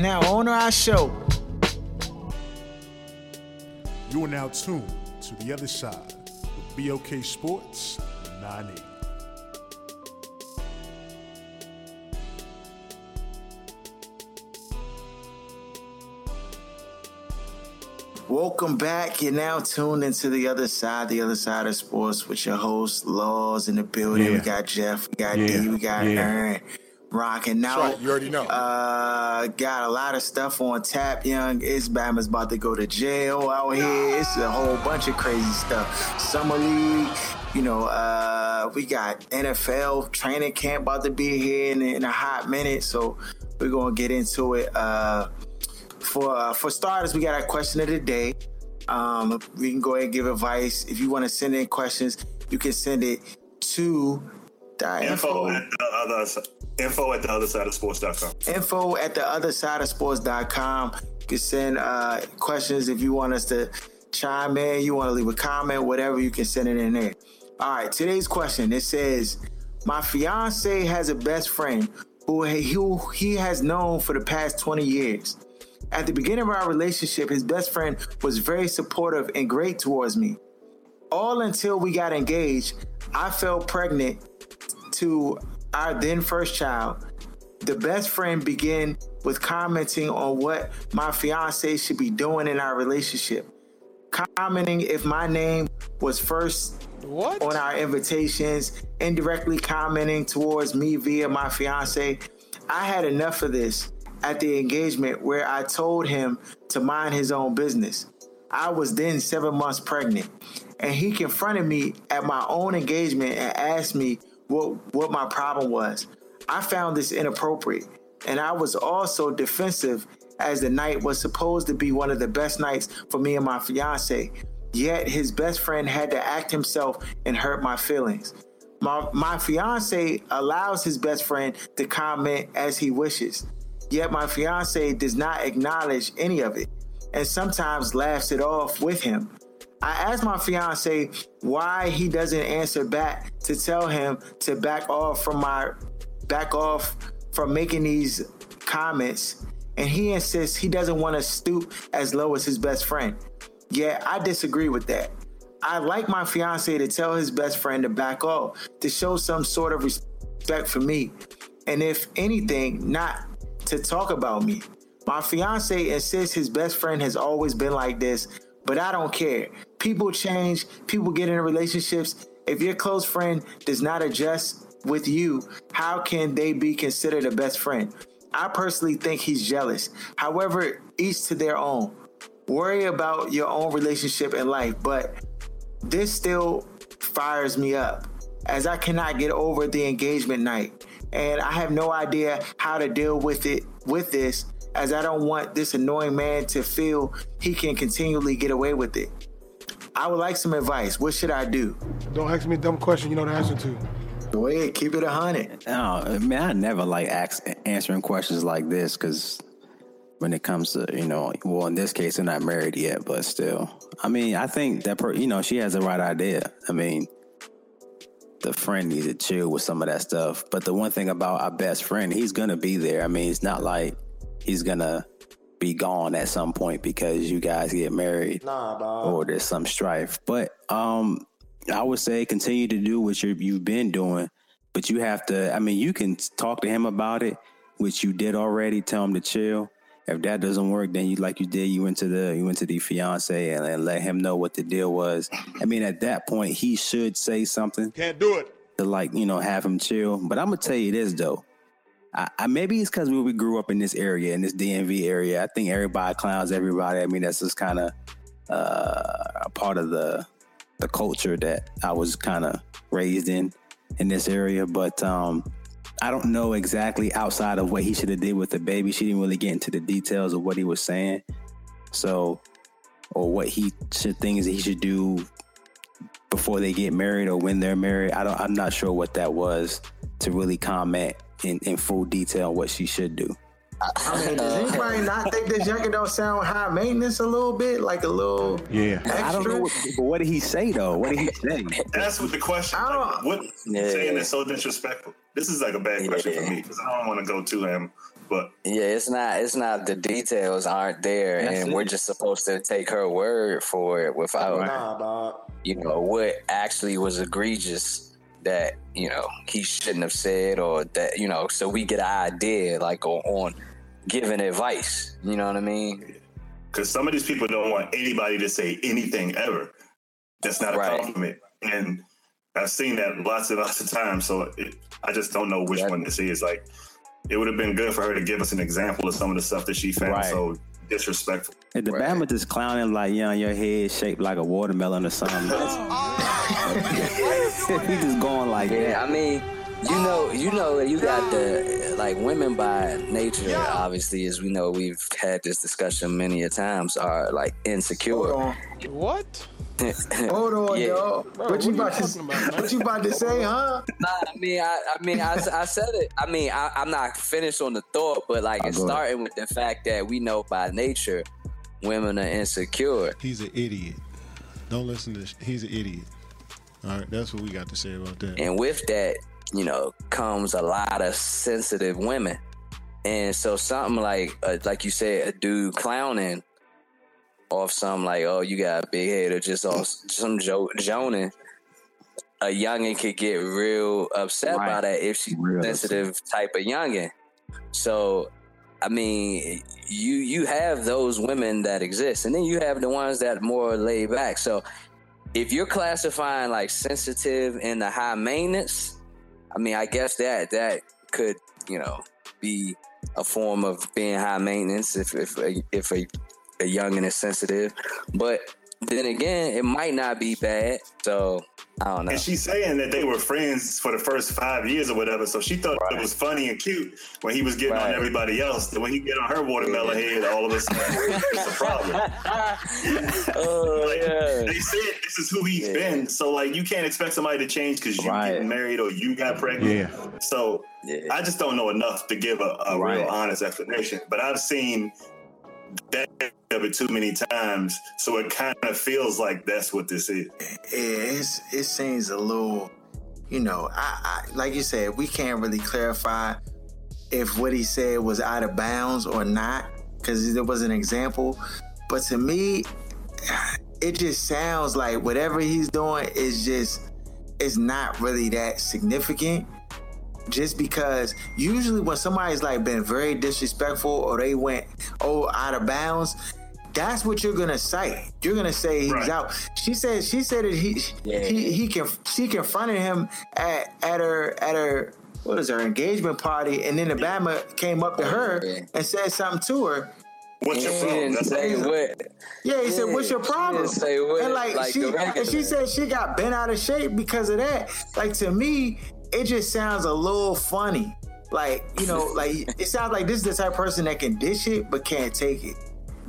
Now, on to our show. You are now tuned to the other side with BOK Sports 980. Welcome back. You're now tuned into the other side, the other side of sports with your host, Laws in the building. Yeah. We got Jeff, we got Yeah. D, we got Yeah. Aaron rocking out. right. You already know. Uh, got a lot of stuff on tap. Young Isbam is about to go to jail out here. It's a whole bunch of crazy stuff. Summer league, you know. Uh, we got NFL training camp about to be here in, in a hot minute, so we're gonna get into it. Uh, for uh, for starters, we got our question of the day. Um, we can go ahead and give advice. If you want to send in questions, you can send it to the Info at the other si- info at the other side of sports.com. info at the other side of sports.com. You can send uh, questions if you want us to chime in, you want to leave a comment, whatever, you can send it in there. All right, today's question it says, My fiance has a best friend who he, who he has known for the past 20 years. At the beginning of our relationship, his best friend was very supportive and great towards me. All until we got engaged, I fell pregnant to our then first child. The best friend began with commenting on what my fiance should be doing in our relationship, commenting if my name was first What? on our invitations, indirectly commenting towards me via my fiance. I had enough of this at the engagement where I told him to mind his own business. I was then seven months pregnant, and he confronted me at my own engagement and asked me what, what my problem was. I found this inappropriate, and I was also defensive as the night was supposed to be one of the best nights for me and my fiance. Yet his best friend had to act himself and hurt my feelings. My, my fiance allows his best friend to comment as he wishes. Yet my fiance does not acknowledge any of it and sometimes laughs it off with him. I asked my fiance why he doesn't answer back to tell him to back off from my back off from making these comments and he insists he doesn't want to stoop as low as his best friend. Yeah, I disagree with that. I like my fiance to tell his best friend to back off, to show some sort of respect for me, and if anything, not to talk about me. My fiance insists his best friend has always been like this, but I don't care. People change, people get into relationships. If your close friend does not adjust with you, how can they be considered a best friend? I personally think he's jealous. However, each to their own. Worry about your own relationship and life, but this still fires me up as I cannot get over the engagement night. And I have no idea how to deal with it with this as I don't want this annoying man to feel he can continually get away with it. I would like some advice. What should I do? Don't ask me a dumb question you know the answer to. Go ahead, keep it a hundred. No, man, I never like ask, answering questions like this because when it comes to you know, well, in this case, they're not married yet, but still, I mean, I think that per, you know, she has the right idea. I mean, the friend needs to chill with some of that stuff. But the one thing about our best friend, he's gonna be there. I mean, it's not like he's gonna be gone at some point because you guys get married Nah, or there's some strife. But um, I would say continue to do what you you've been doing, but you have to. I mean, you can talk to him about it, which you did already. Tell him to chill. If that doesn't work, then you like you did, you went to the you went to the fiance and, and let him know what the deal was. I mean, at that point, he should say something Can't do it. to like you know have him chill. But I'm gonna tell you this though, I, I maybe it's because we, we grew up in this area in this DMV area. I think everybody clowns everybody. I mean that's just kind of uh, a part of the the culture that I was kind of raised in in this area. But um, I don't know exactly outside of what he should have did with the baby. She didn't really get into the details of what he was saying. So, or what he should things that he should do before they get married or when they're married. I don't. I'm not sure what that was to really comment in, in full detail what she should do. I mean, does anybody uh, not think this jacket don't sound high maintenance a little bit, like a little Yeah. extra? I don't know. What, but what did he say though? What did he say? That's what the question. I Like, don't- what Yeah. saying is so disrespectful. This is like a bad question for me because I don't want to go to him. But Yeah, it's not. It's not. The details aren't there, That's and it. we're just supposed to take her word for it without, Nah, you know, what actually was egregious that you know he shouldn't have said, or that you know, so we get an idea like on, on giving advice. You know what I mean? because some of these people don't want anybody to say anything ever. That's not a Right. compliment, and I've seen that lots and lots of times. So it, I just don't know which Yeah. one this is. Like, it would have been good for her to give us an example of some of the stuff that she found Right. so disrespectful. If the Right. Bama just clowning like, yeah, your head shaped like a watermelon or something. That's, he just going like Yeah, that. I mean, you know, you know, you got the like women by nature. Obviously, as we know, we've had this discussion many a times. Are like Hold insecure. on, What? hold on, Yeah. yo. Bro, what you what are about to? about, what you about to say, huh? Nah, I mean, I, I mean, I, I said it. I mean, I, I'm not finished on the thought, but like it's go ahead. starting with the fact that we know by nature, women are insecure. He's an idiot. Don't listen to this. He's an idiot. All right, that's what we got to say about that. And with that, you know, comes a lot of sensitive women. And so something like, uh, like you said, a dude clowning off some like, oh, you got a big head or just off some jo- joning, a youngin could get real upset by that if she's Real sensitive type of youngin. So, I mean, you you have those women that exist, and then you have the ones that more laid back. So, if you're classifying like sensitive and the high maintenance, I mean, I guess that that could you know be a form of being high maintenance if if a, if a, a youngin is sensitive, but then again, it might not be bad. So I don't know. And she's saying that they were friends for the first five years or whatever. So she thought it was funny and cute when he was getting on everybody else. Then when he get on her watermelon head, all of a sudden it's a problem. oh Like, yeah. They said this is who he's Yeah. been. So like you can't expect somebody to change because you Right. getting married or you got pregnant. Yeah. So Yeah. I just don't know enough to give a, a Right. real honest explanation. But I've seen that of it too many times, so it kind of feels like that's what this is. it's, it seems a little, you know, I, I like you said, we can't really clarify if what he said was out of bounds or not because there was an example. But to me, it just sounds like whatever he's doing is just it's not really that significant. Just because usually when somebody's like been very disrespectful or they went oh out of bounds, that's what you're gonna cite. You're gonna say he's Right. out. She said she said that he Yeah. he he can she confronted him at at her at her what is her engagement party, and then Obama came up to her Yeah. and said something to her. What's your problem? didn't That's say all. what. Yeah, he said, "What's your problem?" didn't say what, and like, like she, and she said she got bent out of shape because of that. Like to me, it just sounds a little funny. Like you know, like it sounds like this is the type of person that can dish it but can't take it.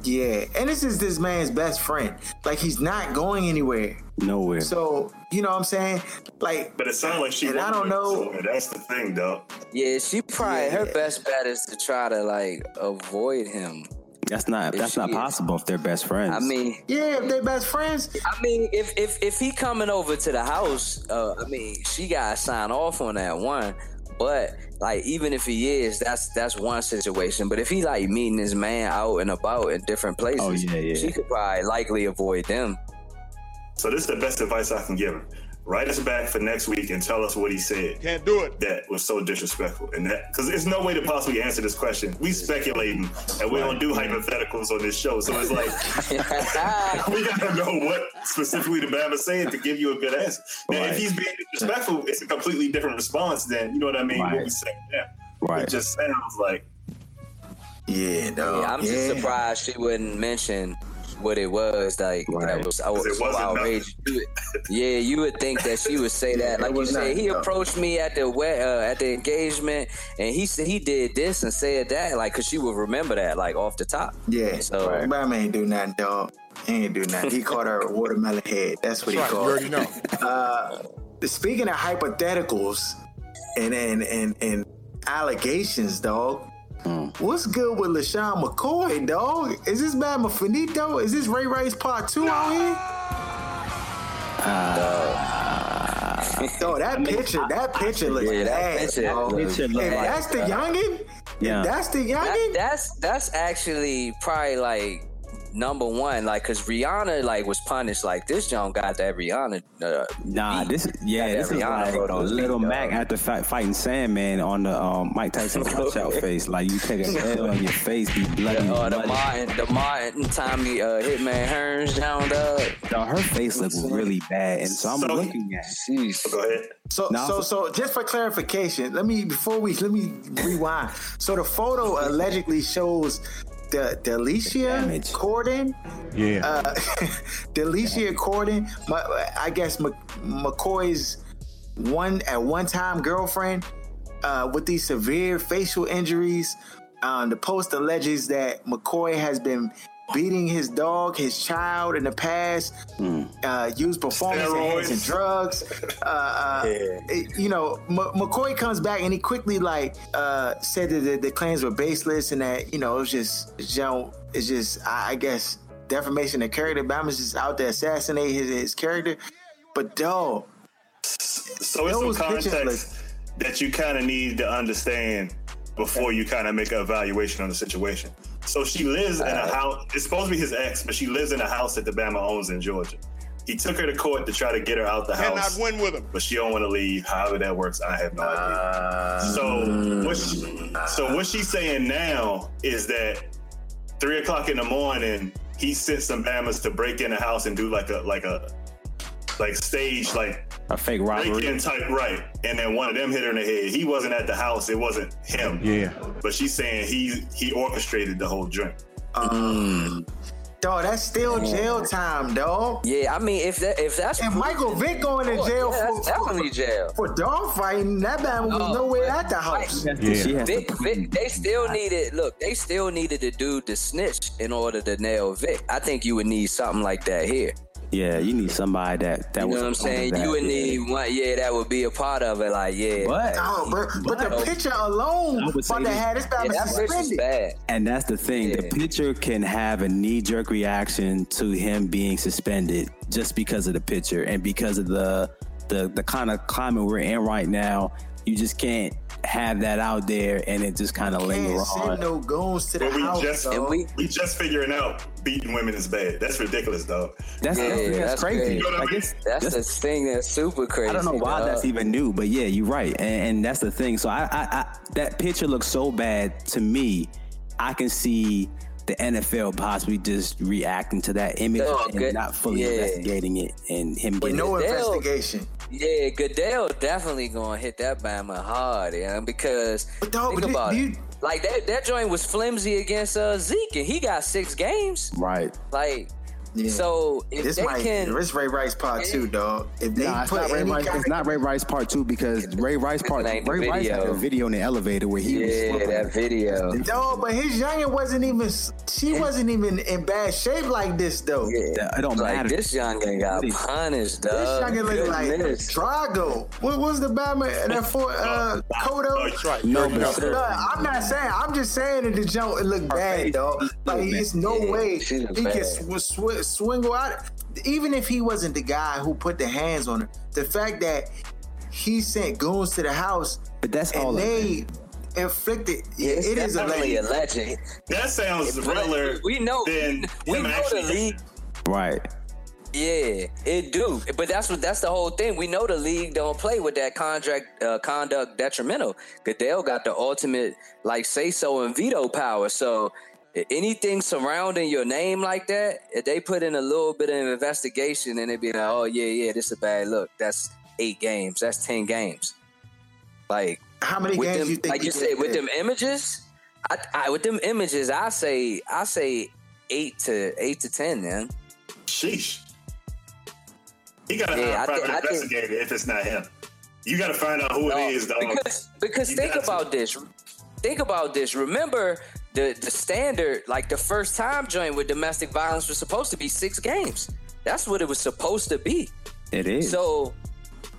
Yeah, and this is this man's best friend. Like he's not going anywhere. Nowhere. So you know what I'm saying? Like But it sounds like she. And I don't know- So that's the thing, though. Yeah, she probably her best bet is to try to like avoid him. That's not If that's she not is- possible if they're best friends. I mean, yeah, if they're best friends, I mean, if if if he coming over to the house, uh, I mean, she gotta sign off on that one. But like, even if he is, that's that's one situation. But if he like meeting his man out and about in different places, Oh, yeah, yeah. she could probably likely avoid them. So this is the best advice I can give him. Write us back for next week and tell us what he said Can't do it. that was so disrespectful. And that because there's no way to possibly answer this question. We speculating and we don't do hypotheticals on this show. So it's like we gotta know what specifically the Bama said to give you a good answer. Now, Right. if he's being disrespectful, it's a completely different response than you know what I mean. What Right. we saying now. right. It just sounds like yeah, no, Yeah, I'm yeah. just surprised she wouldn't mention what it was. Like Right. that was I was it so wasn't outraged. You would- yeah, you would think that she would say that. Like you was say, he no. approached me at the we- uh, at the engagement, and he said he did this and said that. Like, cause she would remember that like off the top. Yeah, So- right. Batman ain't do nothing, dog. He ain't do nothing. He caught her a watermelon head. That's what he Right, you called. already know. Uh, speaking of hypotheticals and and and, and allegations, dog. What's good with LeSean McCoy, dog? Is this Bama Finito? Is this Ray Rice Part 2 out here? Oh, that picture, that picture looks Yeah, that bad, picture dog. looks If bad. that's the youngin, Yeah. if that's the That, youngin, that's that's actually probably like number one. Like, cause Rihanna like was punished. Like this John got that Rihanna. Uh, Nah, beat. this yeah, this that is Rihanna like photo beat, little dog. Mac after fight, fighting Sandman on the um, Mike Tyson punch out face. Like you take a a L on your face, be bloody. Uh, the bloody. Martin, the Martin, Tommy, uh, Hitman Hearns down dog. Dog, her face looks really bad, and so I'm So- looking at. Jeez. Go ahead. So, No. so, so, just for clarification, let me before we let me rewind. So, the photo allegedly shows the Delicia Damage. Cordon, Yeah. uh, Delicia Cordon. My, I guess Mc, McCoy's one at one time girlfriend uh, with these severe facial injuries. Um, the post alleges that McCoy has been beating his dog, his child in the past, uh, used performance enhancing drugs. Uh, uh, it- you know, M- McCoy comes back and he quickly like uh, said that the, the claims were baseless and that you know it was just it's just, it's just I, I guess defamation of character. Bama's just out to assassinate his, his character. But dog, So it's Those some pictures context that you kind of need to understand before you kind of make an evaluation on the situation. So she lives in a uh. house. It's supposed to be his ex, but she lives in a house that the Bama owns in Georgia. He took her to court to try to get her out the Cannot house, Cannot win with him. but she don't want to leave. However that works, I have no idea. So what? She, so what she's saying now is that three o'clock in the morning, he sent some Bamas to break in the house and do like a like a like stage like A fake break robbery. in type right, and then one of them hit her in the head. He wasn't at the house; it wasn't him. yeah. But she's saying he he orchestrated the whole drink. Mm. dog, that's still oh. jail time, dog. Yeah, I mean, if that if that's And Michael Vick going to Oh, jail yeah, for, definitely jail. for dog fighting, that man was No, nowhere at the house. Right. She has Vick, Vick, they still needed look. They still needed a dude to snitch in order to nail Vick. I think you would need something like that here. Yeah, you need somebody that that You was. know what I'm a part of saying? that, You would yeah. need one. Yeah, that would be a part of it. Like, yeah, But Oh, but, but the But- picture alone I would about say to this- yeah, that is suspended. bad. And that's the thing. The Yeah. pitcher can have a knee jerk reaction to him being suspended just because of the pitcher and because of the the the kind of climate we're in right now. You just can't have that out there and it just kind of linger Can't send on. no goons to the But we house. just dog. And we we just figuring out beating women is bad. That's ridiculous, dog. That's, Yeah, that's, that's that's crazy. crazy. You know what I Like mean? it's, that's that's- the thing that's super crazy. I don't know why dog. that's even new, but yeah, you're right, and, and that's the thing. So I, I, I, that picture looks so bad to me. I can see the NFL possibly just reacting to that image Oh, and good. not fully Yeah. investigating it, and him with getting no it. Investigation. Yeah, Goodell definitely gonna hit that Bama hard, yeah, because But dog, think but about you- it. Like that, that joint was flimsy against uh, Zeke, and he got six games. right. Like, Yeah. so if this they might can, this Ray Rice part two, dog. If they Nah, it's put not, Ray Rice, it's not Ray Rice part two because Ray Rice part ain't the Ray Rice had a video in the elevator where he was yeah, slipping. that video. No, but his youngin wasn't even. She wasn't even in bad shape like this though. Yeah, It don't like matter. this young guy got Really? punished, This youngin look like Goodness. Drago. What was the Bama that for uh, Kodo? Oh, you're right. No, but right. No, I'm not saying. I'm just saying that the jump it looked bad, dog. Like it's no Yeah, way she he look can bad. Sw- sw- swing out. Even if he wasn't the guy who put the hands on her, the fact that he sent goons to the house But that's all. and of they inflicted. It's it is a definitely lady. a legend. That sounds realer we know, than we know the league. right. Yeah, it do. But that's what that's the whole thing. We know the league don't play with that contract uh, conduct detrimental. Goodell got the ultimate like say so and veto power. So a- anything surrounding your name like that, if they put in a little bit of investigation and it be like, oh yeah, yeah, this is a bad look. That's eight games. That's ten games. Like How many with games them, you think? like he you did said, with them images, I, I with them images, I say, I say, eight to eight to ten, man. Sheesh. He got to Yeah, hire private think- I think- investigator if it's not him. You got to find out who No, it is, dog. Because because think got to. about this. Think about this. Remember the the standard, like the first time joint with domestic violence was supposed to be six games. That's what it was supposed to be. It is. So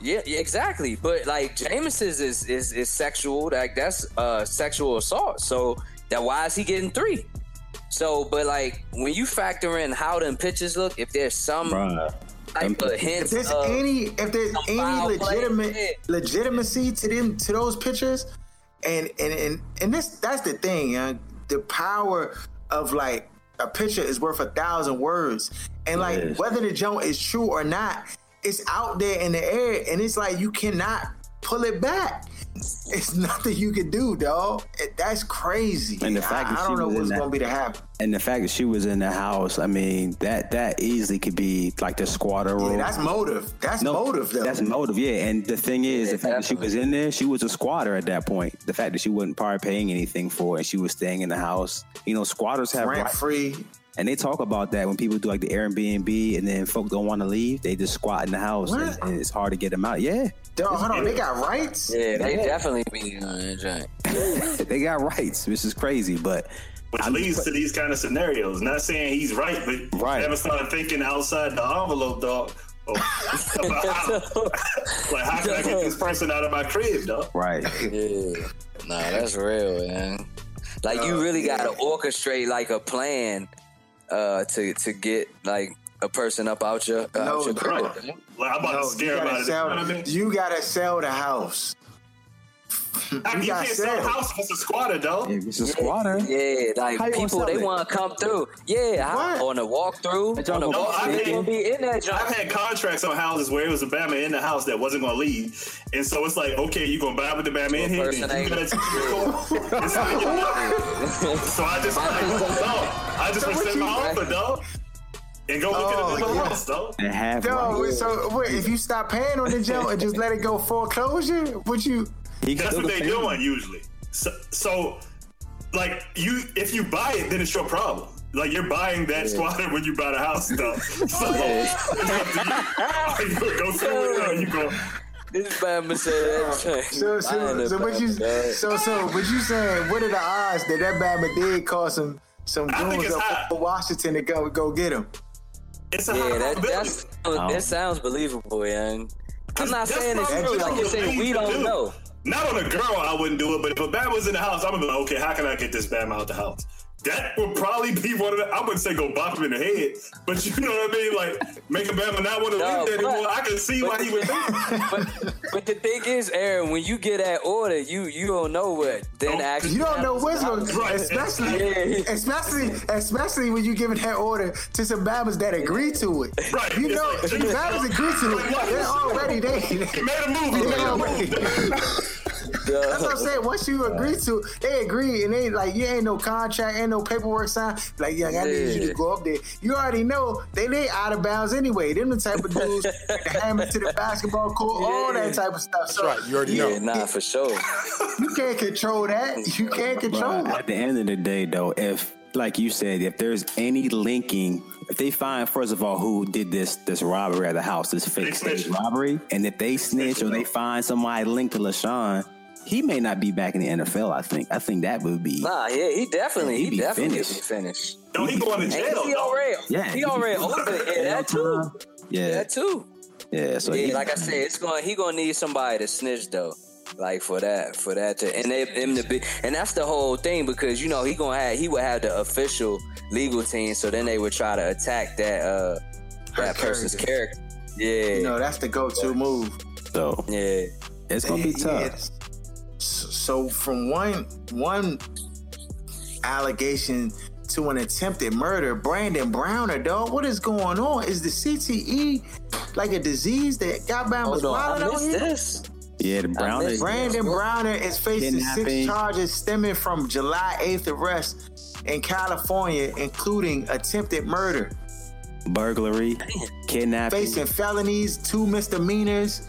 yeah, yeah, exactly. But like Jameson's is is is sexual. Like that's uh sexual assault. So that why is he getting three? So, but like when you factor in how them pitches look, if there's some Bruh. type of If there's any, if there's any foul play, legitimate legitimacy to them to those pictures, and and and and this that's the thing, young. The power of like a picture is worth a thousand words, and like Yes. whether the joke is true or not, it's out there in the air, and it's like you cannot pull it back. It's nothing you can do, dog. It- That's crazy. And the fact I, that I she don't know was in what's that- going to be to happen. and the fact that she was in the house, I mean, that that easily could be like the squatter rule. Yeah, that's motive. That's No, motive, though. That's motive, yeah. And the thing is, Yeah, the fact that she was in there, she was a squatter at that point. The fact that she wasn't probably paying anything for it, and she was staying in the house. You know, squatters have rent rights. free. And they talk about that when people do like the Airbnb and then folk don't want to leave, they just squat in the house and, and it's hard to get them out. Yeah, Dog, hold on, they got rights. yeah, they definitely be on that joint. they got rights, which is crazy. But Which I'm- leads to these kind of scenarios. Not saying he's right, but Right. never started thinking outside the envelope, dog. Oh, how, like how can I get this person out of my crib, dog? right, Yeah, nah, that's real, man. Like you really gotta orchestrate like a plan uh, to to get like a person up out your uh, No, out your bro. crib. Like I'm about No, to you scare him gotta out of this. You know sell. I mean? You gotta sell the house. I, you you gotta can't sell sell. a house as a squatter, though. if it's a squatter, Yeah, like How people they want to come through. Yeah, What? how, on a walkthrough, But on a gonna- walk, I they mean- be in that I've had contracts on houses where it was a Bama in the house that wasn't going to leave, and so it's like, okay, you gonna buy with the Bama in here, then you gotta take the It's like, So I just like, I just rescind my offer, dog, and go look Oh, at another yeah. house, dog. and half No, so what, if you stop paying on the joint and just let it go foreclosure, what you? He That's still what they pay. doing usually. So, so, like you, if you buy it, then it's your problem. Like you're buying that squatter when you buy the house, though. So it's up you. you go through it or you go. This Bama said that joint. So, so, so what you? dog. So, so what you saying? What are the odds that that Bama did cause some some I goons up high. Washington to go go get him? It's a high Yeah, that that's Oh. that sounds believable, young. I'm not saying it's true. Like what you're saying, we don't do. know. Not on a girl, I wouldn't do it. But if a bam was in the house, I'm gonna be like, okay, how can I get this bam out the house? That would probably be one of the. I wouldn't say go bop him in the head, but you know what I mean. Like make a bama not want to No, live there but- anymore. I can see why he would do. But but the thing is, Aaron, when you get that order, you you don't know what then Oh, actually. You don't know what's going, Right. especially, Yeah. especially, especially when you giving that order to some Bamas that agree to it. Right. You know, like, if the Bamas agree to it, they're already they. He made a move. He made a already. move. That's what I'm saying. Once you agree to, they agree, and they like you ain't no contract, ain't no paperwork signed. Like, yeah, I need you to go up there. You already know they they out of bounds anyway. Them the type of dudes that hammer to the basketball court, all that type of stuff. So That's right. You already know. Yeah, know. nah, for sure. you can't control that. You can't control But at the end of the day, though, if like you said, if there's any linking, if they find first of all who did this this robbery at the house, this fake snitch. stage robbery, and if they snitch or they find somebody linked to LeSean, he may not be back in the NFL. I think. I think that would be. Nah, yeah, he definitely, He'd he be definitely finished. be finished. No, he going to And jail. he already, Yeah, he already older. Yeah, that too. Yeah, That too. yeah. So Yeah, he- like I said, it's going. He gonna need somebody to snitch though, like for that, for that to, and they, him to be, and that's the whole thing because you know he gonna have, he would have the official legal team, so then they would try to attack that, uh, that person's character. Yeah, You know, that's the go-to move. so yeah. it's gonna be Yeah, tough. It's- So from one one allegation to an attempted murder, Brandon Browner, dog, what is going on? Is the CTE like a disease that got Bama's Hold on, wild I out here? this. Yeah, the Brown missed is Brandon Browner is facing six charges stemming from July 8th arrest in California, including attempted murder. burglary, kidnapping. Facing felonies, two misdemeanors,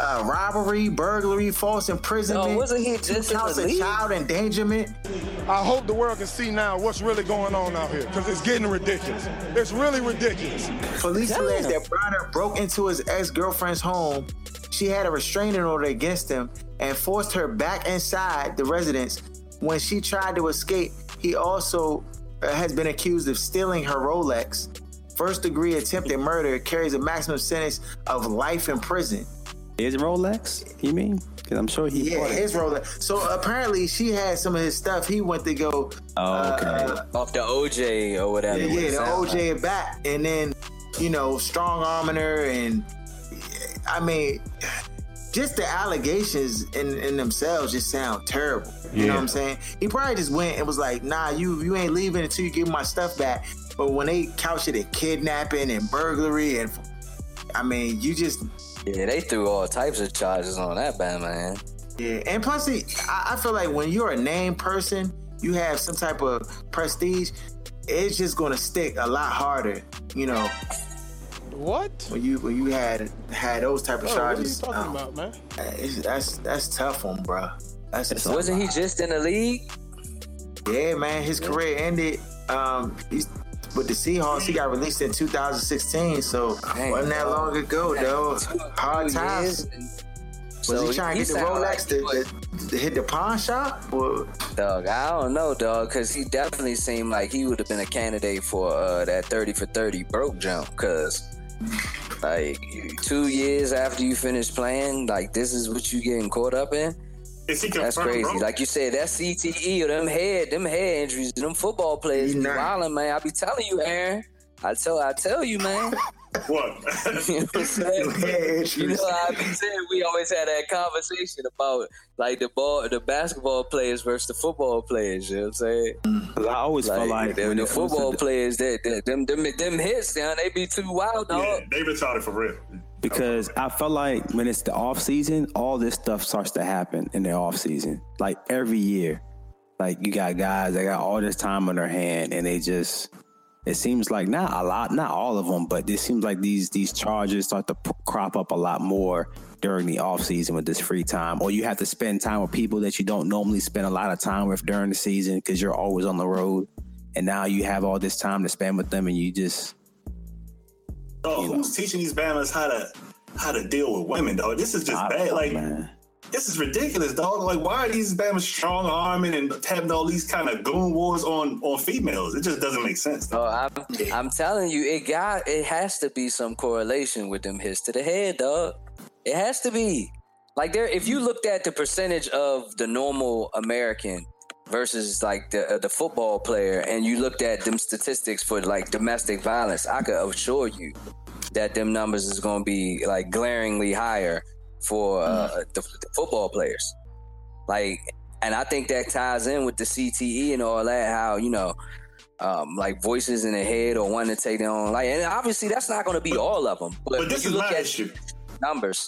uh, robbery, burglary, false imprisonment. No, wasn't he just two counts of child endangerment? I hope the world can see now what's really going on out here, because it's getting ridiculous. It's really ridiculous. Police Damn. allege that Browner broke into his ex-girlfriend's home. She had a restraining order against him and forced her back inside the residence. When she tried to escape, he also uh, has been accused of stealing her Rolex. First degree attempted murder carries a maximum sentence of life in prison. His Rolex? You mean? Because I'm sure he. Yeah, bought it. his Rolex. So apparently she had some of his stuff. He went to go. Oh, okay. uh, Off the OJ or whatever. yeah, yeah, the sounds like. OJ back, and then you know strong arming her, and I mean, just the allegations in, in themselves just sound terrible. You know what I'm saying? He probably just went and was like, "Nah, you you ain't leaving until you give my stuff back." But when they couch it at kidnapping and burglary, and I mean, you just Yeah, they threw all types of charges on that bad man. Yeah, and plus, it, I, I feel like when you're a named person, you have some type of prestige. It's just going to stick a lot harder, you know, What? when you when you had had those type of Bro, what are you charges. talking um, about, man? that's that's tough on, bro. That's just Wasn't he just in the league? Yeah, man, his career ended. Um, he's with the Seahawks. He got released in 2016, so Dang, wasn't that long ago, though. Hard times. Was So he trying to get the Rolex like to, to, to hit the pawn shop? Or, Dog, I don't know, dog, because he definitely seemed like he would have been a candidate for uh, that 30 for 30 broke jump. Because, like, two years after you finish playing, like, this is what you getting caught up in? Is he That's crazy. bro? Like you said, that CTE or them head, them head injuries, them football players He be not- wilding, man. I be telling you, Aaron. I tell, I tell you, man. what? You know what I'm saying? Yeah, You know, I be saying we always had that conversation about like the ball, the basketball players versus the football players. You know what I'm saying? 'Cause I always Like, felt like the, when the it comes to football the- players, that that- them, them them hits, down, they be too wild, dog. yeah, they retarded for real. Because I felt like when it's the off season, all this stuff starts to happen in the off season. Like every year, like you got guys that got all this time on their hand, and they just. It seems like not a lot, not all of them, but it seems like these these charges start to p- crop up a lot more during the off season with this free time, or you have to spend time with people that you don't normally spend a lot of time with during the season because you're always on the road, and now you have all this time to spend with them, and you just Oh, You know. who's teaching these Bamas how to how to deal with women, dog? This is just I bad. know, Like man. this is ridiculous, dog. Like why are these Bamas strong arming and having all these kind of goon wars on on females? It just doesn't make sense. Oh, I'm, I'm telling you, it got it has to be some correlation with them hits to the head, dog. It has to be. Like there, if you looked at the percentage of the normal American versus like the uh, the football player, and you looked at them statistics for like domestic violence, I could assure you that them numbers is going to be like glaringly higher for uh, the, the football players. Like, and I think that ties in with the CTE and all that. How you know um, like voices in the head or wanting to take their own like and obviously that's not going to be all of them but, But this is you look my at issue. numbers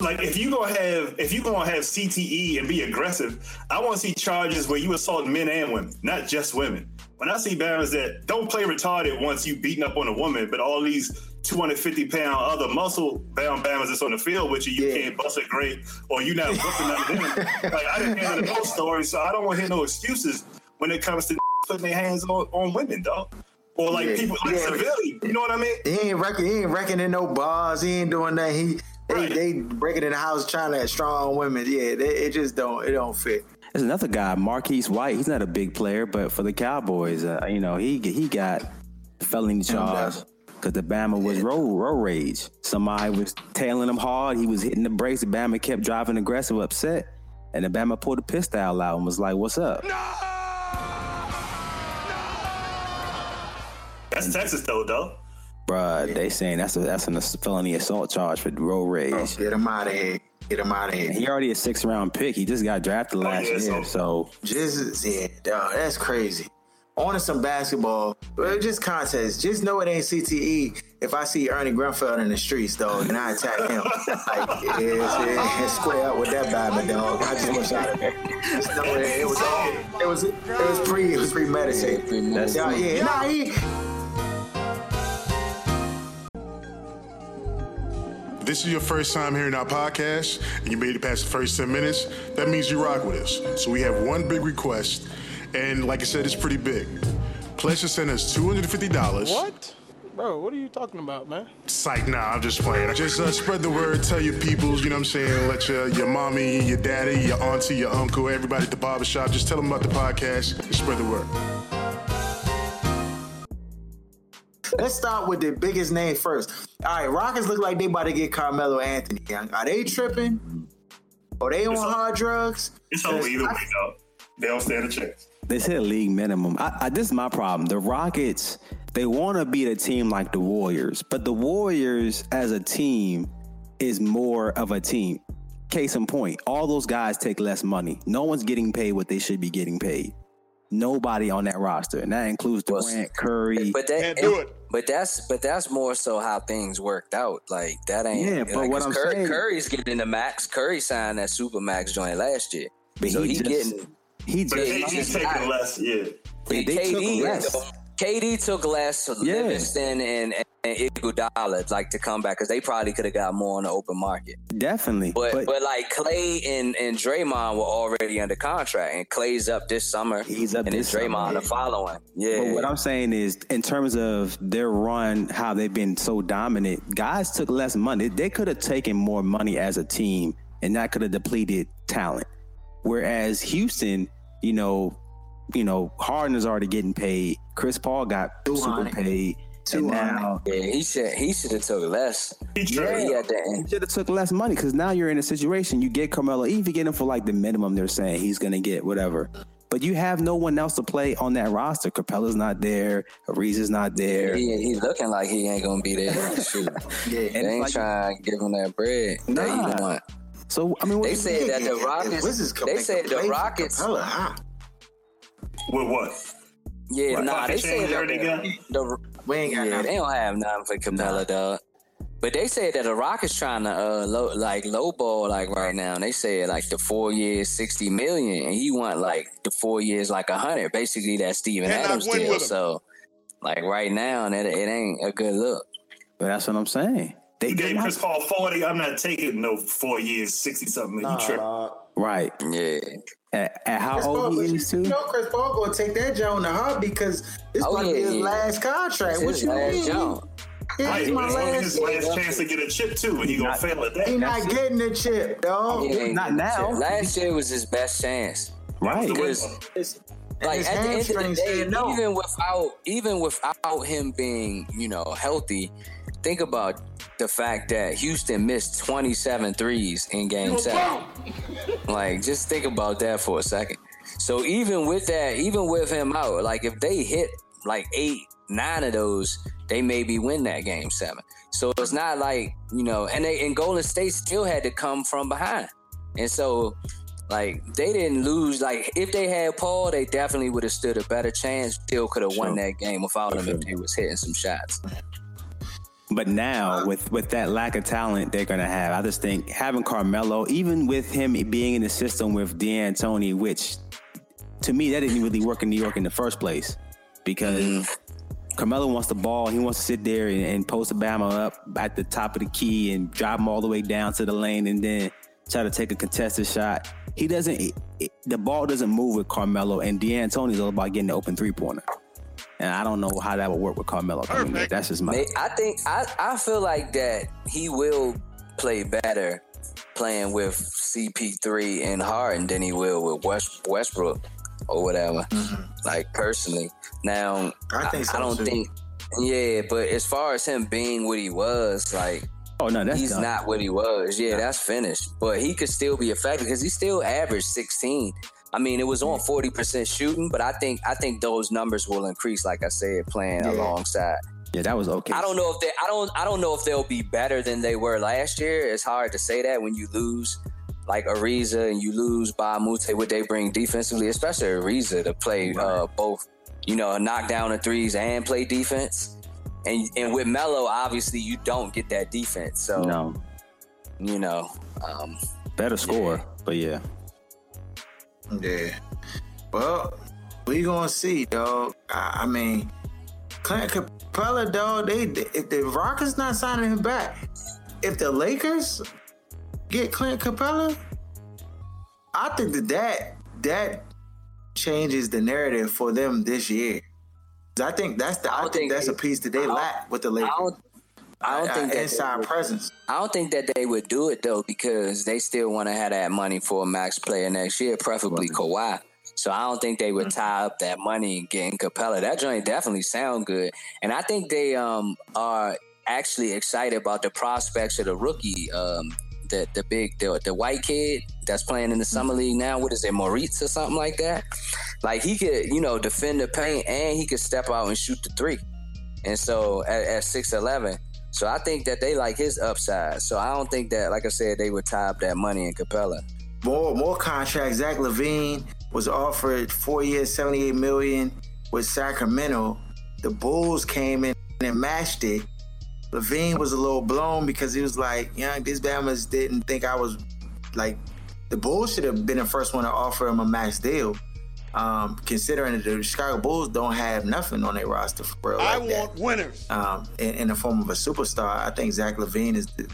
Like if you gonna have if you gonna have CTE and be aggressive, I want to see charges where you assault men and women, not just women. When I see Bamas that don't play retarded once you beating up on a woman, but all these 250 pound other muscle bound Bamas that's on the field with you, you Yeah. can't bust a great or you not whooping them. Like I didn't hear those stories, so I don't want to hear no excuses when it comes to putting their hands on, on women, dog. Or like Yeah. people like Yeah. You know what I mean? He ain't reckon. He ain't reckoning no bars. He ain't doing that. He Right. they breaking in the house trying to strong women. Yeah, they, it just don't. It don't fit. There's another guy, Marquez White. He's not a big player, but for the Cowboys, uh, you know, he he got felony charge because the Bama was road road rage. Somebody was tailing him hard. He was hitting the brakes. The Bama kept driving aggressive, upset, and the Bama pulled a pistol out and was like, "What's up?" That's Texas though, though. Bruh, they saying that's a that's a felony assault charge for road rage. Oh, get him out of here. Get him out of here. He already a six round pick. He just got drafted oh, last yeah, year, so Just yeah, dog, that's crazy. On to some basketball, but just contest. Just know it ain't CTE. If I see Ernie Grunfeld in the streets, dog, and I attack him, like yeah, yeah, square up with that Bama dog. I just wish I. Just know it, it was all. It was. It was pre. It was premeditated. That's- yeah, yeah. Nah, he. This is your first time hearing our podcast and you made it past the first 10 minutes, that means you rock with us. So we have one big request, and like I said, it's pretty big. Pledge to send us $250. What? Bro, what are you talking about, man? Psych, nah, I'm just playing. Just uh, spread the word, tell your peoples, you know what I'm saying? Let your, your mommy, your daddy, your auntie, your uncle, everybody at the barbershop, just tell them about the podcast and spread the word. Let's start with the biggest name first. All right, Rockets look like they about to get Carmelo Anthony. Are they tripping? Are they on It's hard drugs? It's over either way, though. They don't stand a chance. They said league minimum. I, I, this is my problem. The Rockets, they want to beat a team like the Warriors, but the Warriors as a team is more of a team. Case in point, all those guys take less money. No one's getting paid what they should be getting paid. Nobody on that roster, and that includes Well, Durant, Curry. But that Can't do it. But that's but that's more so how things worked out. Like that ain't. Yeah, but like, what 'cause I'm Curry, saying- Curry's getting the max. Curry signed that super max joint last year, But so he he, just- getting. he just Yeah, KD's he's taking not- less, yeah. They- they took less. KD took less to Yeah. Livingston and, and Iguodala like to come back because they probably could have got more on the open market. definitely. But, But, but like Clay and, and Draymond were already under contract, and Clay's up this summer. He's up and this then Draymond summer. the following. Yeah, But what I'm saying is, in terms of their run, how they've been so dominant, guys took less money. They could have taken more money as a team, and that could have depleted talent. Whereas Houston, you know, you know, Harden is already getting paid. Chris Paul got super paid, and 200. now yeah, he should he should have took less. He Yeah, he he should have took less money because now you're in a situation you get Carmelo, even if you get him for like the minimum they're saying he's gonna get, whatever. But you have no one else to play on that roster. Capela's not there. Ariza's not there. He, he looking like he ain't gonna be there. Shoot. Yeah. They ain't like- trying to give him that bread that Nah. he want. So I mean, what They said that the Wizards Rockets. can They make said the play for Rockets. Capela, huh? With what? Yeah, What, nah. They said change everything got? the, the We ain't got yeah, nothing. they don't have nothing for Capela, dog. But they said that the Rockets trying to uh low, like lowball like right now. And they said like the four years sixty million, and he want like the four years like a hundred. Basically, that Steven Cannot Adams deal. So, like right now, that it ain't a good look. But that's what I'm saying. They He did gave Chris Paul 40. I'm not taking no four years, 60 something. He tripping. Right Yeah. at, at how Chris old but he you, is you too. know Chris Paul gonna take that John to heart because this Oh, might be his yeah. last contract. It's what his you last mean? jump. Yeah, Right, it's but my it's last. his last chance to get a chip, too, and he gonna fail at He that. not getting the chip, dog. He ain't Not now. Last year was his best chance. Right. The Because like at the end of the day, said no. even without even without him being you know healthy, think about the fact that Houston missed 27 threes in Game Seven. Like, just think about that for a second. So even with that, even with him out, like if they hit like eight, nine of those, they maybe win that Game Seven. So it's not like you know, and they and Golden State still had to come from behind, and so like they didn't lose. Like if they had Paul, they definitely would have stood a better chance. Still could have won that game without him if they was hitting some shots. But now, with with that lack of talent they're gonna have, I just think having Carmelo, even with him being in the system with D'Antoni, which to me that didn't really work in New York in the first place, because mm-hmm. Carmelo wants the ball, he wants to sit there and, and post Bama up at the top of the key and drive him all the way down to the lane, and then try to take a contested shot. He doesn't. it- the ball doesn't move with Carmelo, and D'Antoni's all about getting the open three pointer. And I don't know how that would work with Carmelo. coming in. Perfect. That's just my. I think I, I feel like that he will play better playing with CP3 and Harden than he will with West, Westbrook or whatever. Like personally, now Mm-hmm. I think so, I don't too. think. Yeah, but as far as him being what he was, like Oh no, that's he's done. not what he was. Yeah, that's finished. But he could still be effective because he still averaged 16. I mean, it was on 40% shooting, but I think I think those numbers will increase, like I said, playing Yeah. alongside. Yeah, that was okay. I don't know if they I don't I don't know if they'll be better than they were last year. It's hard to say that when you lose like Ariza and you lose Mbah a Moute, what they bring defensively, especially Ariza to play uh, both, you know, knock down the threes and play defense. And and with Melo, obviously you don't get that defense. So No, you know, um, better score, but yeah. Yeah. Well, we gonna see, dog. I, I mean, Clint Capela, dog. They if the Rockets not signing him back, if the Lakers get Clint Capela, I think that that that changes the narrative for them this year. I think that's the I, I think, think, that's a piece that they lack with the Lakers. I don't, I think that inside presence. I don't think that they would do it though because they still want to have that money for a max player next year, preferably right. Kawhi. So I don't think they would mm-hmm. tie up that money and getting Capela. That joint definitely sound good, and I think they um are actually excited about the prospects of the rookie um the the big the, the white kid that's playing in the summer league now. What is it, Moritz or something like that? Like he could, you know, defend the paint and he could step out and shoot the three. And so at six eleven, so I think that they like his upside. So I don't think that, like I said, they would tie up that money in Capela. More more contracts. Zach LaVine was offered four years, seventy eight million with Sacramento. The Bulls came in and matched it. LaVine was a little blown because he was like, "Young, these Bamas didn't think I was like the Bulls should have been the first one to offer him a max deal." Um, considering that the Chicago Bulls don't have nothing on their roster for real. Like I want that. winners. Um, in, in, the form of a superstar, I think Zach LaVine is the,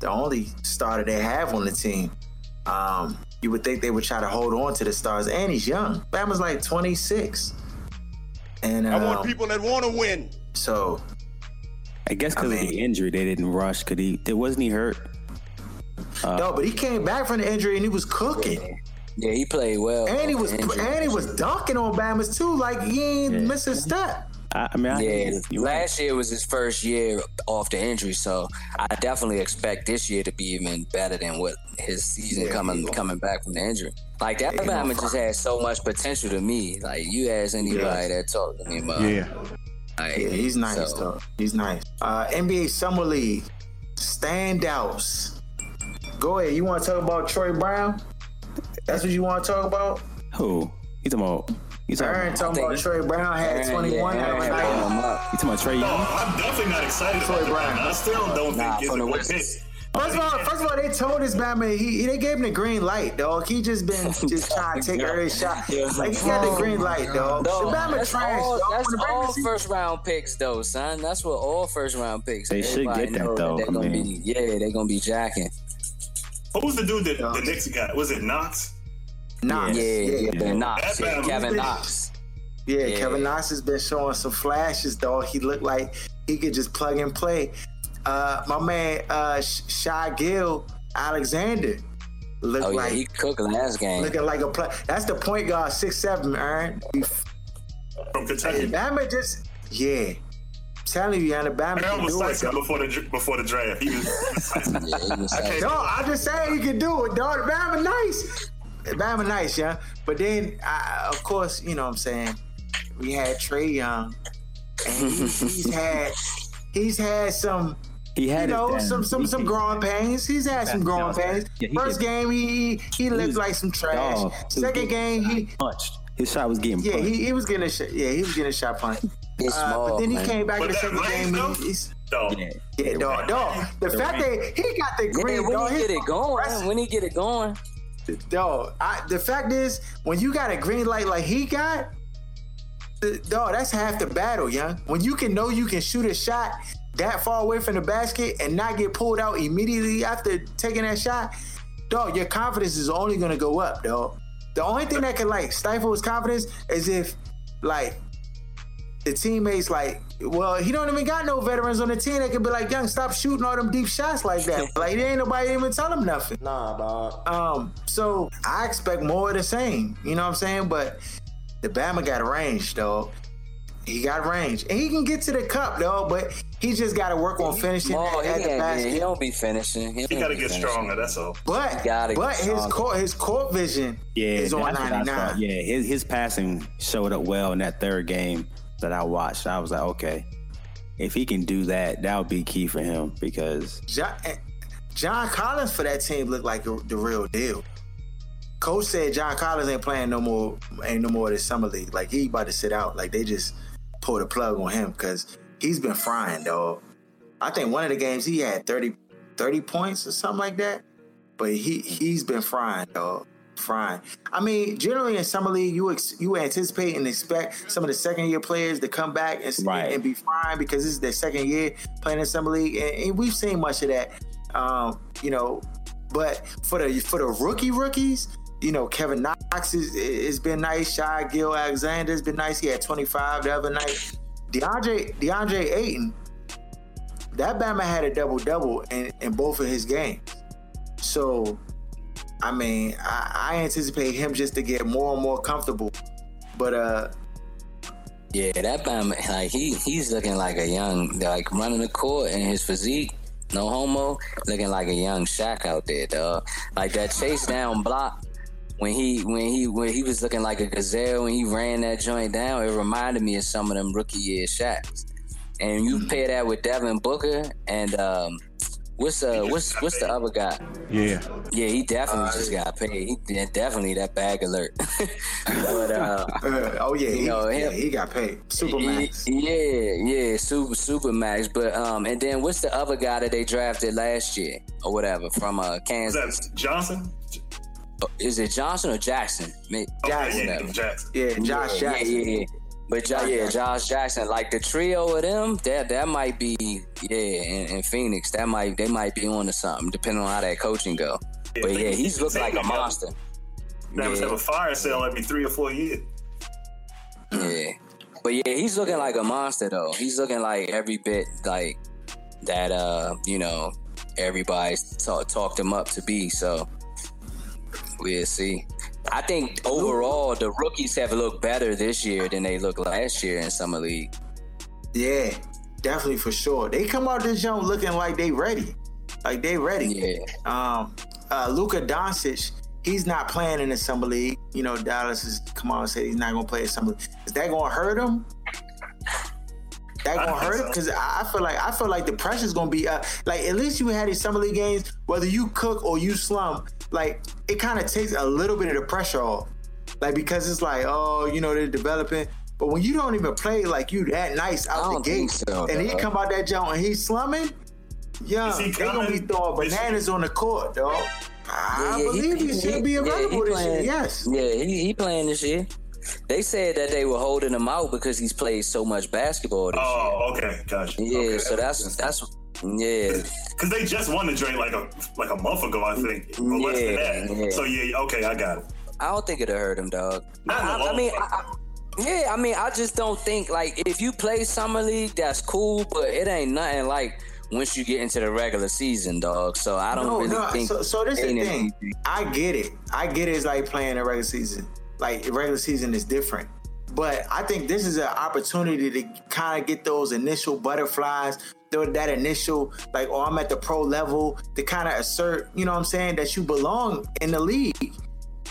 the only starter they have on the team. Um, you would think they would try to hold on to the stars, and he's young. Bama's like 26. And I want um, people that want to win. So I guess because I mean, of the injury, they didn't rush. Could he? Wasn't he hurt? Uh, no, but he came back from the injury and he was cooking. Yeah, he played well. And he was injury, and he was dunking on Bama's too. Like he ain't yeah. missing a step. I, I mean, I yeah. Last year was his first year off the injury, so I definitely expect this year to be even better than what his season yeah, coming coming back from the injury. Like that Bama just has so much potential to me. Like you ask anybody yeah. that talk to me about. Yeah. Like, yeah, he's nice so. though. He's nice. Uh, NBA Summer League standouts. Go ahead. You want to talk about Troy Brown? That's what you want to talk about? Who? You talking about? You talking, Aaron, talking about Trey Brown had Aaron, 21 yeah, Aaron, night. You talking about Trey Young? No, I'm definitely not excited Troy about Brown. I still don't nah, think it's a pick. First of all, first of all, they told this Batman he they gave him the green light, dog. He just been just trying to take every shot. Like he got the oh green light, dog. No, the Batman that's trash. All, dog. that's all first round picks, though, son. That's what all first round picks. They should get that though. That gonna be, yeah, they're gonna be jacking. What was the dude that the Knicks got? Was it Knox? Knox. Yeah, yeah, yeah. Knox. Yeah, Kevin Knox. Yeah, yeah, Kevin Knox has been showing some flashes, dog. He looked like he could just plug and play. Uh, my man, uh, Shai Gill Alexander looked oh, yeah, like he cooked last game. Looking like a play. That's the point guard, six seven, Aaron. From Kentucky. Bama just yeah. I'm telling you, Alabama Aaron was do it, before the before the draft. He was. yeah, he was okay, no, I'm just saying he can do it, dog. Bama nice. Bama nice, yeah. But then, I, of course, you know what I'm saying. We had Trey Young, and he, he's had he's had some he had you know some some some growing pains. He's had some growing pains. Yeah, First game he he looked like some trash. Dog. Second game he punched. His shot was getting yeah punched. he, he was getting a shot. Yeah, he was getting a shot punched. Uh, but then he man. came back but in the second game. He, he's, dog. Yeah, yeah dog, dog. The fact that he got the green, yeah, when dog, he get it going, when he get it going, dog. I, the fact is, when you got a green light like he got, dog, that's half the battle, young. When you can know you can shoot a shot that far away from the basket and not get pulled out immediately after taking that shot, dog, your confidence is only gonna go up, dog. The only thing that can like stifle his confidence is if like the teammates like, well, he don't even got no veterans on the team that can be like, young, stop shooting all them deep shots like that. like there ain't nobody even tell him nothing. Nah, dog. Um, so I expect more of the same. You know what I'm saying? But the Bama got range, dog. He got range, and he can get to the cup, though. But he just got to work on finishing oh, at, at the basket. He don't be finishing. He, he got to get finishing. stronger. That's all. But but his court his court vision yeah, is on ninety nine. Yeah, his his passing showed up well in that third game that I watched. I was like, okay, if he can do that, that would be key for him because John, eh, John Collins for that team looked like the, real deal. Coach said John Collins ain't playing no more, ain't no more this summer league. Like he about to sit out. Like they just pulled a plug on him because he's been frying, dog. I think one of the games he had 30, 30 points or something like that. But he he's been frying, dog. Frying. I mean, generally in summer league, you ex- you anticipate and expect some of the second year players to come back and, Right. and be fine because this is their second year playing in summer league, and, and we've seen much of that. Um, you know, but for the for the rookie rookies, you know, Kevin Knox is has been nice. Shai Gilgeous-Alexander has been nice. He had 25 the other night. DeAndre DeAndre Ayton, that Bama had a double double in, in both of his games. So, I mean, I, I anticipate him just to get more and more comfortable. But uh, Yeah, that Bama, like he he's looking like a young, like running the court and his physique, no homo, looking like a young Shaq out there, dog. Like that chase down block when he when he when he was looking like a gazelle when he ran that joint down. It reminded me of some of them rookie year Shaqs. And you pair that with Devin Booker and um, what's uh what's what's the other guy? Yeah. Yeah, he definitely just got paid. He definitely that bag alert. but uh, uh, oh yeah, You he, know, yeah, him- he got paid. Supermax. Yeah, yeah, super super max. But um, and then what's the other guy that they drafted last year or whatever from uh Kansas? that Johnson? Is it Johnson or Jackson? May- Jackson. Yeah, Whatever. Jackson. Yeah, Josh yeah, Jackson. yeah, yeah. But Jo- yeah, Josh Jackson, like the trio of them, that that might be yeah, in, in Phoenix, that might they might be on to something, depending on how that coaching go. But yeah, he's looking like a monster. That was Yeah. have a fire sale every three or four years. Yeah. But yeah, he's looking like a monster though. He's looking like every bit like that uh, you know, everybody's talk, talked him up to be. So we'll see. I think overall the rookies have looked better this year than they looked last year in summer league. Yeah, definitely for sure. They come out this jump looking like they ready, like they ready. Yeah. Um, uh, Luka Doncic, he's not playing in the summer league. You know, Dallas has come out and said he's not going to play in summer. league. Is that going to hurt him? That gonna hurt him so. because I I feel like I feel like the pressure's gonna be uh, like at least you had these summer league games whether you cook or you slump like it kind of takes a little bit of the pressure off. Like because it's like oh you know they're developing. But when you don't even play like you that nice out I the don't gate think so, and he come out that jump and he's slumming yeah Is he they gonna be throwing this bananas on the court dog I Yeah, yeah, believe he, should be yeah, available he this year yes. Yeah, he, he playing this year. They said that they were holding him out because he's played so much basketball this Oh, okay, gotcha. Yeah, okay, so that's that's yeah. because they just won the joint like a like a month ago, I think, or less than Yeah, that. yeah. So yeah, okay, I got it. I don't think it'll hurt him, dog. Not in I, I mean. I, I- yeah, I mean, I just don't think like if you play summer league, that's cool, but it ain't nothing like once you get into the regular season, dog. So I don't No, really no. think. So, so this is the thing. easy. I get it. I get it. It's like playing a regular season. Like the regular season is different. But I think this is an opportunity to kind of get those initial butterflies, that initial like, oh, I'm at the pro level to kind of assert, you know what I'm saying, that you belong in the league.